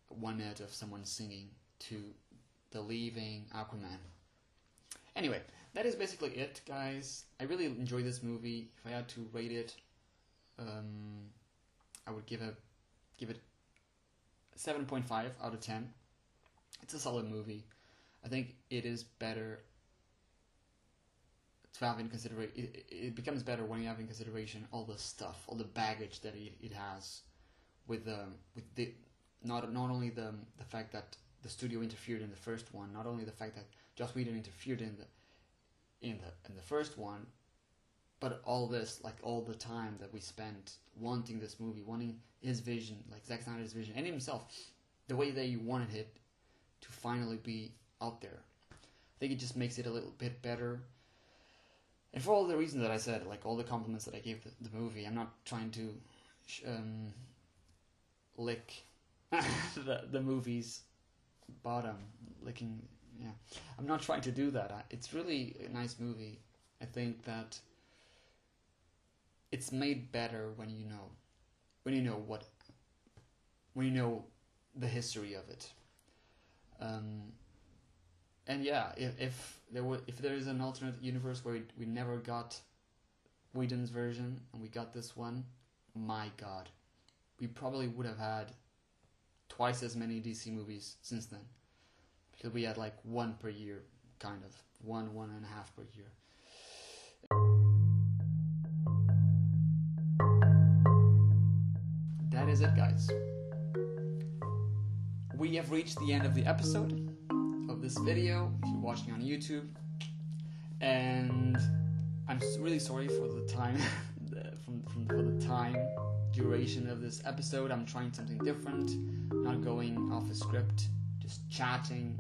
one minute of someone singing to the leaving Aquaman. Anyway, that is basically it, guys. I really enjoyed this movie. If I had to rate it, um, I would give a give it seven point five out of ten. It's a solid movie. I think it is better to have in consideration. It, it becomes better when you have in consideration all the stuff, all the baggage that it, it has, with the with the not not only the the fact that the studio interfered in the first one, not only the fact that Joss Whedon interfered in the in the in the first one, but all this like all the time that we spent wanting this movie, wanting his vision, like Zack Snyder's vision, and himself, the way that he wanted it to finally be out there. I think it just makes it a little bit better. And for all the reasons that I said, like all the compliments that I gave the, the movie, I'm not trying to um, lick [laughs] the the movie's bottom, licking. Yeah, I'm not trying to do that. It's really a nice movie. I think that it's made better when you know, when you know what, when you know the history of it. Um, and yeah, if, if there were, if there is an alternate universe where we, we never got Whedon's version and we got this one, my God, we probably would have had twice as many DC movies since then, because we had like one per year, kind of one one and a half per year. That is it, guys. We have reached the end of the episode this video. If you're watching on YouTube, and I'm really sorry for the time, [laughs] from, from for the time duration of this episode. I'm trying something different, not going off a script, just chatting,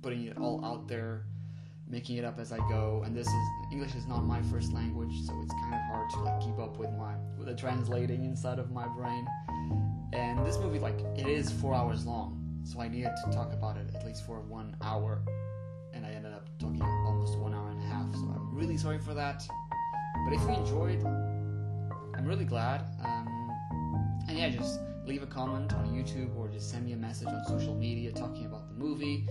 putting it all out there, making it up as I go. And this is English is not my first language, so it's kind of hard to like keep up with my with the translating inside of my brain. And this movie, like, it is four hours long, so I needed to talk about it at least for one hour, and I ended up talking almost one hour and a half. So I'm really sorry for that. But if you enjoyed, I'm really glad. Um, and yeah, just leave a comment on YouTube or just send me a message on social media talking about the movie,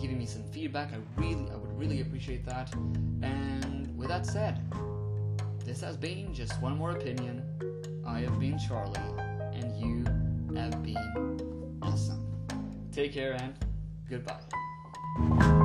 giving me some feedback. I really, I would really appreciate that. And with that said, this has been just one more opinion. I have been Charlie, and you have been. Take care and goodbye.